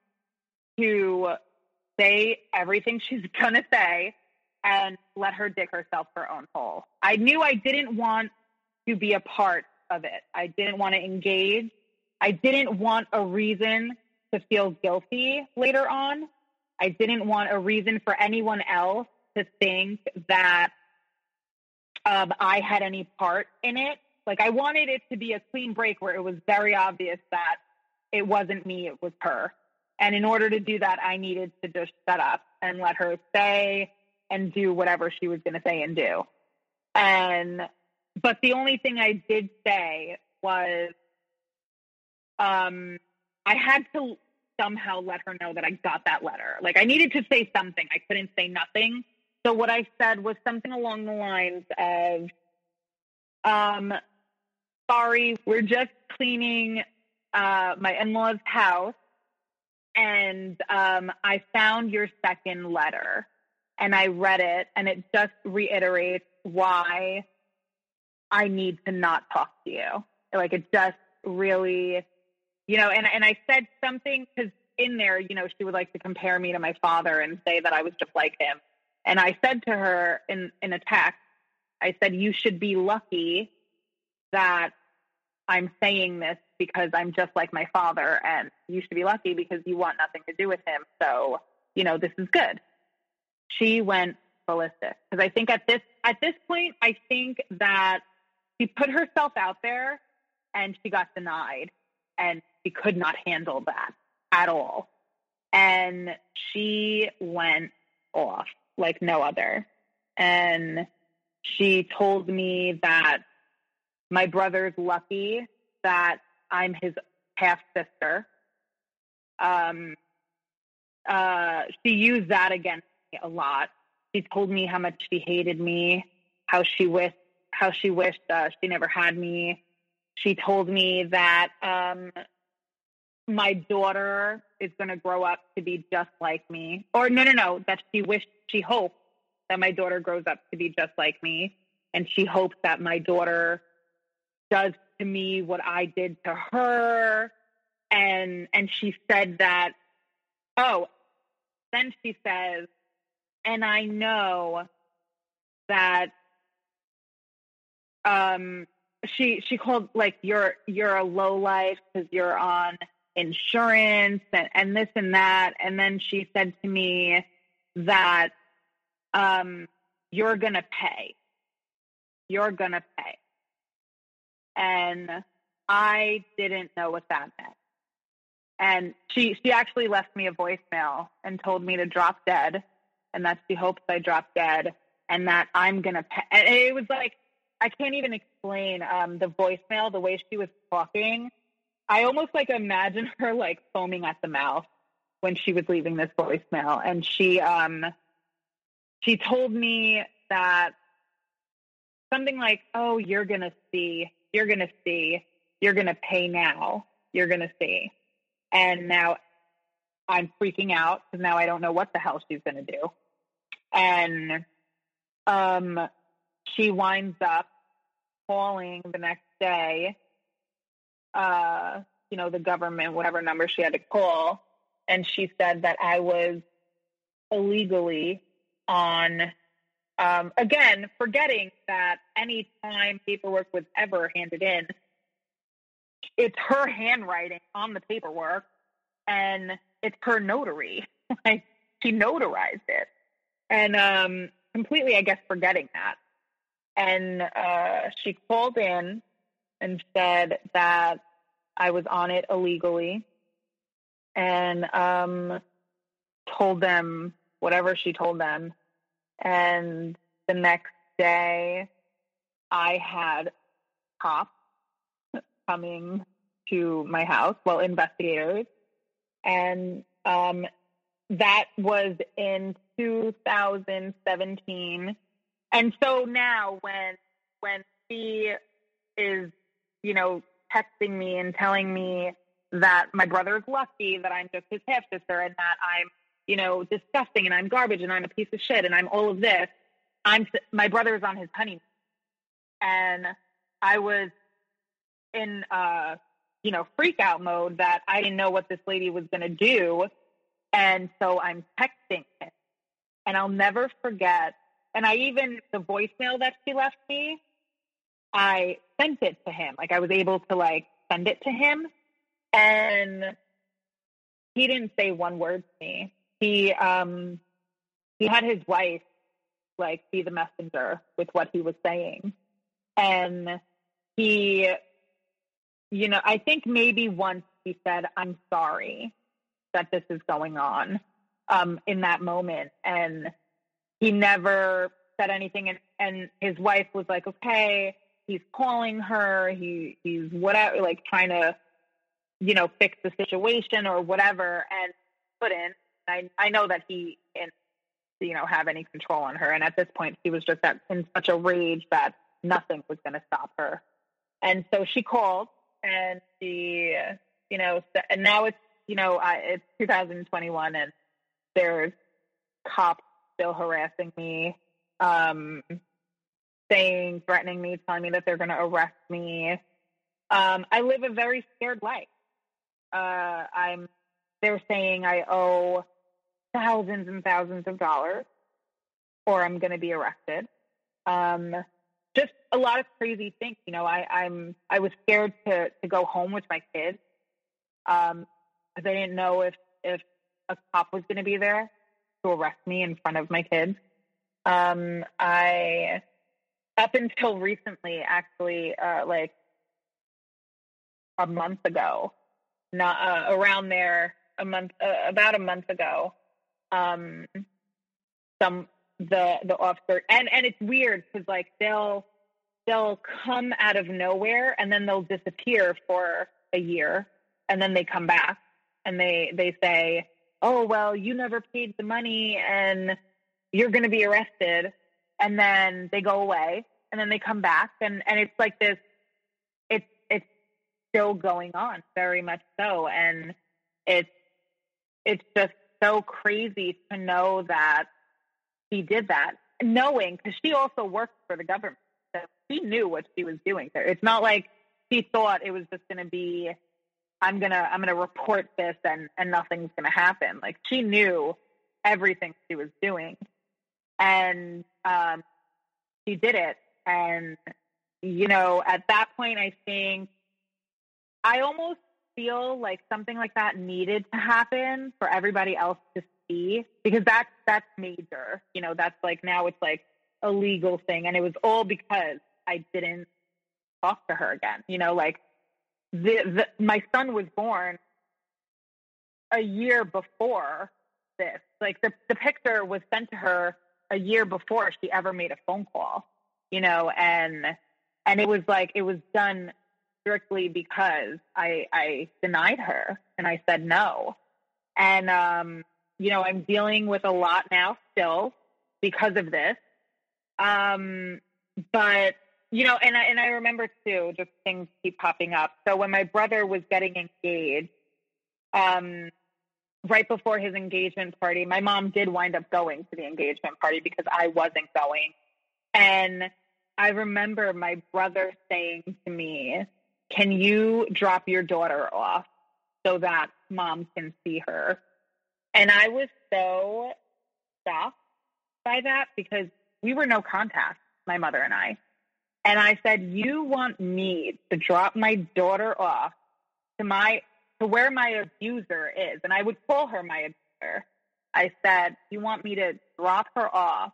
to say everything she's going to say and let her dig herself her own hole. I knew I didn't want to be a part of it. I didn't want to engage. I didn't want a reason to feel guilty later on. I didn't want a reason for anyone else to think that um, I had any part in it. Like I wanted it to be a clean break where it was very obvious that it wasn't me, it was her. And in order to do that, I needed to just shut up and let her say and do whatever she was going to say and do. And, but the only thing I did say was, um, I had to somehow let her know that I got that letter. Like I needed to say something. I couldn't say nothing. So what I said was something along the lines of, um, sorry, we're just cleaning uh, my in law's house, and um, I found your second letter, and I read it, and it just reiterates why I need to not talk to you. Like it just really, you know, and and I said something because in there, you know, she would like to compare me to my father and say that I was just like him. And I said to her in in a text, I said, "You should be lucky that I'm saying this because I'm just like my father and you should be lucky because you want nothing to do with him. So, you know, this is good. She went ballistic because I think at this at this point I think that she put herself out there and she got denied and she could not handle that at all. And she went off like no other. And she told me that my brother's lucky that I'm his half sister. Um, uh, she used that against me a lot. She told me how much she hated me, how she wished how she wished uh, she never had me. She told me that um, my daughter is going to grow up to be just like me. Or no, no, no, that she wished, she hoped that my daughter grows up to be just like me. And she hopes that my daughter does to me what I did to her. and and she said that oh then she says and i know that um she she called like you're you're a low life because you're on insurance and, and this and that. And then she said to me that um you're gonna pay. You're gonna pay. And i didn't know what that meant. And she she actually left me a voicemail and told me to drop dead and that she hopes i drop dead and that i'm gonna pay. And it was like I can't even explain um, the voicemail, the way she was talking. I almost like imagine her like foaming at the mouth when she was leaving this voicemail, and she um she told me that something like, "Oh, you're gonna see, you're gonna see, you're gonna pay now, you're gonna see," and now I'm freaking out because now I don't know what the hell she's gonna do, and um she winds up calling the next day, uh, you know, the government, whatever number she had to call, and she said that I was illegally on. Um, again, forgetting that any time paperwork was ever handed in, it's her handwriting on the paperwork, and it's her notary. like she notarized it, and um, completely, I guess, forgetting that and uh, she called in and said that I was on it illegally, and um, told them whatever she told them. And the next day, I had cops coming to my house, well, investigators, and um, that was in 2017 and so now when when she is, you know, texting me and telling me that my brother is lucky, that I'm just his half sister, and that I'm, you know, disgusting and I'm garbage and I'm a piece of shit and I'm all of this. I'm my brother is on his honeymoon, and I was in, uh, you know, freak out mode that I didn't know what this lady was going to do, and so I'm texting him, and I'll never forget and I even, the voicemail that she left me, I sent it to him. Like I was able to like send it to him. And he didn't say one word to me. He, um, he had his wife like be the messenger with what he was saying. And he, you know, I think maybe once he said, I'm sorry that this is going on um, in that moment. And he never said anything and, and his wife was like okay he's calling her he he's whatever like trying to you know fix the situation or whatever and couldn't. I i know that he didn't you know have any control on her and at this point he was just at, in such a rage that nothing was going to stop her. And so she called and she you know and now it's you know I, it's 2021 and there's cops still harassing me, um, saying, threatening me, telling me that they're going to arrest me. Um, I live a very scared life. Uh, I'm. They're saying I owe thousands and thousands of dollars, or I'm going to be arrested. Um, just a lot of crazy things. You know, I, I'm. I was scared to to go home with my kids um, because I didn't know if if a cop was going to be there to arrest me in front of my kids. Um, I, up until recently, actually, uh, like a month ago, not uh, around there, a month, uh, about a month ago, um, some the the officer and and it's weird because like they'll they'll come out of nowhere and then they'll disappear for a year and then they come back and they they say oh, well, you never paid the money and you're going to be arrested. And then they go away and then they come back. And, and it's like this, it's, it's still going on very much so. And it's, it's just so crazy to know that he did that, knowing because she also worked for the government. So she knew what she was doing there. It's not like she thought it was just going to be I'm gonna I'm gonna report this and and nothing's gonna happen. Like she knew everything she was doing, and um, she did it. And you know, at that point, I think I almost feel like something like that needed to happen for everybody else to see because that's that's major. You know, that's like now it's like a legal thing, and it was all because I didn't talk to her again. You know, like the, the my son was born a year before this. Like the the picture was sent to her a year before she ever made a phone call. You know, and and it was like it was done strictly because I I denied her and I said no. And um, you know, I'm dealing with a lot now still because of this. Um, but you know, and I and I remember too, just things keep popping up. So when my brother was getting engaged, um, right before his engagement party, my mom did wind up going to the engagement party because I wasn't going. And I remember my brother saying to me, Can you drop your daughter off so that mom can see her? And I was so shocked by that because we were no contact, my mother and I. And I said, You want me to drop my daughter off to my to where my abuser is. And I would call her my abuser. I said, You want me to drop her off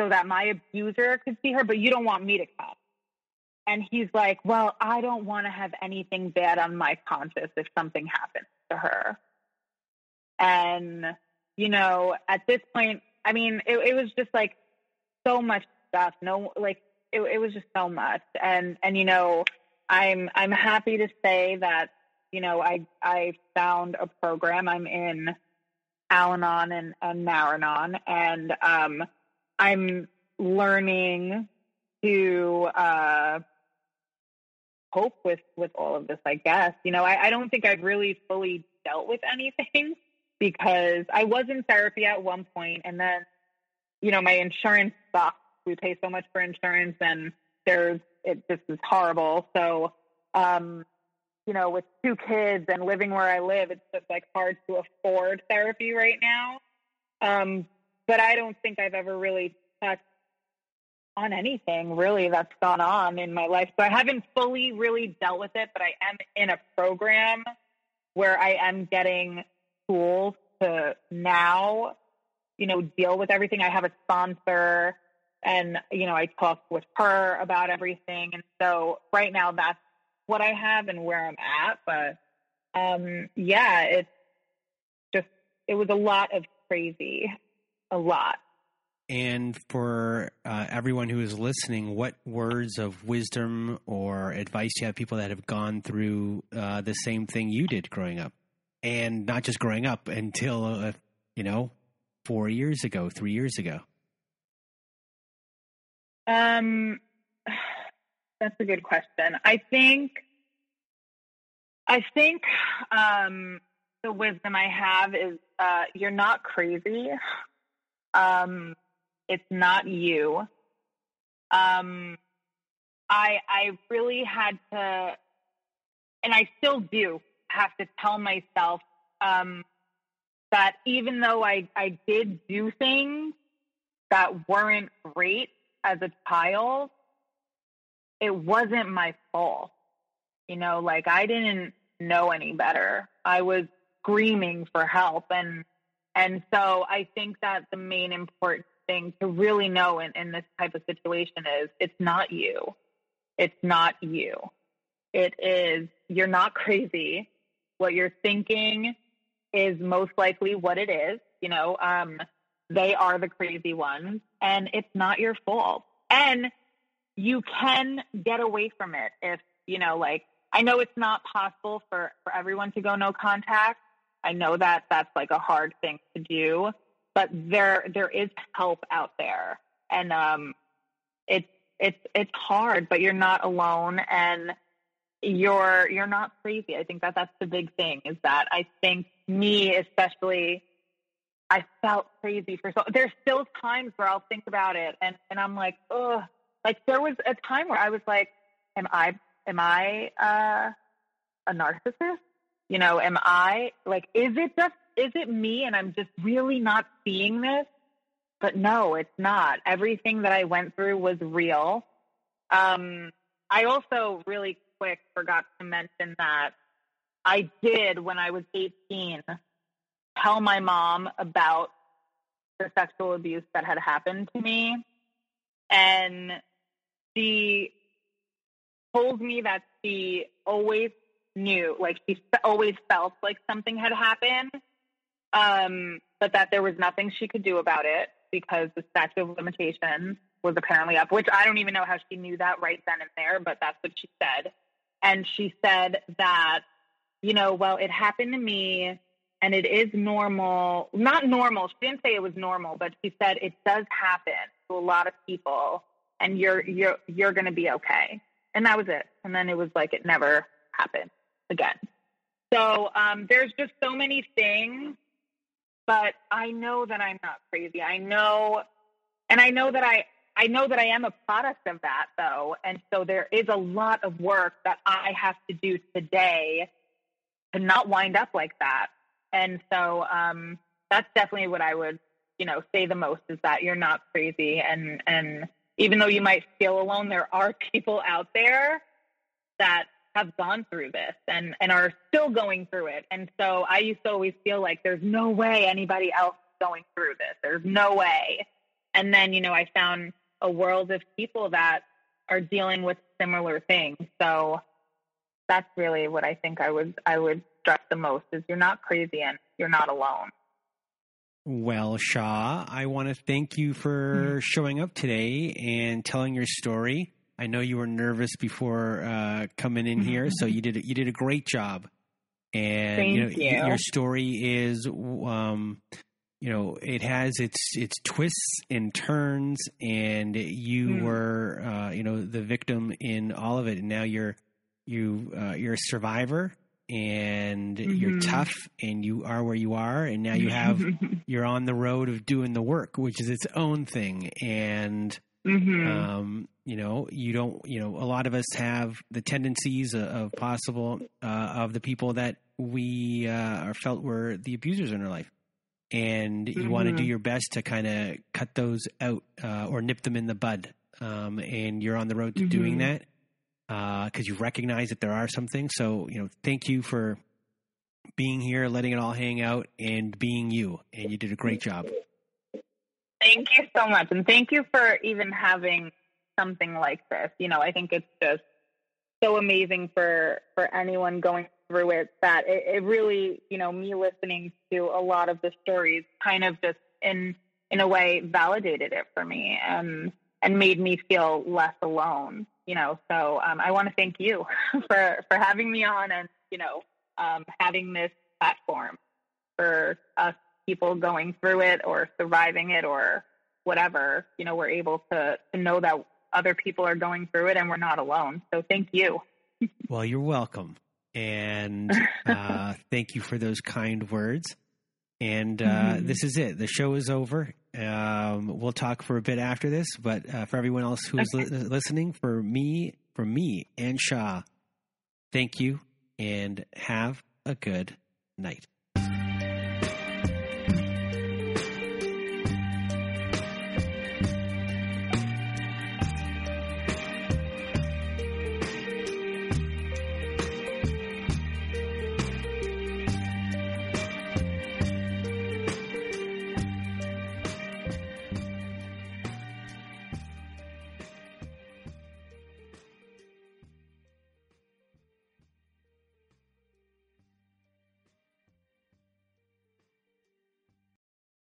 so that my abuser could see her, but you don't want me to come. And he's like, Well, I don't want to have anything bad on my conscience if something happens to her. And, you know, at this point, I mean, it, it was just like so much stuff. No, like, it, it was just so much. And, and, you know, I'm, I'm happy to say that, you know, I, I found a program. I'm in Al Anon and, and Nar-Anon, and, um, I'm learning to uh, cope with with all of this. I guess you know I, I don't think I've really fully dealt with anything because I was in therapy at one point, and then you know my insurance sucks. We pay so much for insurance, and there's it just is horrible. So um, you know, with two kids and living where I live, it's just like hard to afford therapy right now. Um, but I don't think I've ever really touched on anything really that's gone on in my life. So I haven't fully really dealt with it, but I am in a program where I am getting tools to now, you know, deal with everything. I have a sponsor and, you know, I talk with her about everything. And so right now that's what I have and where I'm at. But um, yeah, it's just, it was a lot of crazy a lot. And for uh, everyone who is listening, what words of wisdom or advice do you have people that have gone through uh, the same thing you did growing up? And not just growing up until, uh, you know, four years ago, three years ago? Um, that's a good question. I think, I think, um, the wisdom I have is, uh, you're not crazy. Um, it's not you. Um, I I really had to, and I still do have to tell myself um, that even though I I did do things that weren't great as a child, it wasn't my fault. You know, like I didn't know any better. I was screaming for help and and so I think that the main important thing to really know in, in this type of situation is it's not you. It's not you. It is, you're not crazy. What you're thinking is most likely what it is. You know, um, they are the crazy ones, and it's not your fault. And you can get away from it if, you know, like, I know it's not possible for, for everyone to go no contact, I know that that's like a hard thing to do, but there there is help out there, and um, it's it's it's hard, but you're not alone, and you're you're not crazy. I think that that's the big thing is that I think me especially. I felt crazy for so. There's still times where I'll think about it, and and I'm like, oh, like there was a time where I was like, am I am I uh a narcissist? You know, am I like, is it just, is it me and I'm just really not seeing this? But no, it's not. Everything that I went through was real. Um, I also really quick forgot to mention that I did when I was 18 tell my mom about the sexual abuse that had happened to me. And she told me that she always knew, like she always felt like something had happened, um, but that there was nothing she could do about it because the statute of limitations was apparently up, which I don't even know how she knew that right then and there, but that's what she said. And she said that, you know, well, it happened to me and it is normal. Not normal. She didn't say it was normal, but she said it does happen to a lot of people and you're you're you're going to be okay. And that was it. And then it was like it never happened again. So um, there's just so many things, but I know that I'm not crazy. I know, and I know that I I know that I am a product of that though, and so there is a lot of work that I have to do today to not wind up like that. And so um, that's definitely what I would, you know, say the most is that you're not crazy. And and even though you might feel alone, there are people out there that have gone through this and and are still going through it. And so I used to always feel like there's no way anybody else is going through this. There's no way. And then, you know, I found a world of people that are dealing with similar things. So that's really what I think I would I would the most is you're not crazy and you're not alone. Well, Shaw, I want to thank you for mm-hmm. showing up today and telling your story. I know you were nervous before uh, coming in here, so you did a, you did a great job. And thank you know you. your story is, um, you know, it has its its twists and turns, and you mm. were, uh, you know, the victim in all of it, and now you're you uh, you're a survivor and mm-hmm. you're tough and you are where you are and now you have you're on the road of doing the work which is its own thing and mm-hmm. um, you know you don't you know a lot of us have the tendencies of, of possible uh, of the people that we uh, are felt were the abusers in our life and you mm-hmm. want to do your best to kind of cut those out uh, or nip them in the bud um, and you're on the road to doing mm-hmm. that because uh, you recognize that there are some things. So, you know, thank you for being here, letting it all hang out, and being you. And you did a great job. Thank you so much. And thank you for even having something like this. You know, I think it's just so amazing for, for anyone going through it that it, it really, you know, me listening to a lot of the stories kind of just in, in a way validated it for me and, and made me feel less alone you know, so um, I want to thank you for for having me on and you know um, having this platform for us people going through it or surviving it or whatever. You know, we're able to to know that other people are going through it and we're not alone. So thank you. well, you're welcome, and uh, thank you for those kind words. And uh, mm-hmm. this is it. The show is over. Um, we'll talk for a bit after this, but uh, for everyone else who's okay. li- listening, for me, for me and Shaw, thank you and have a good night.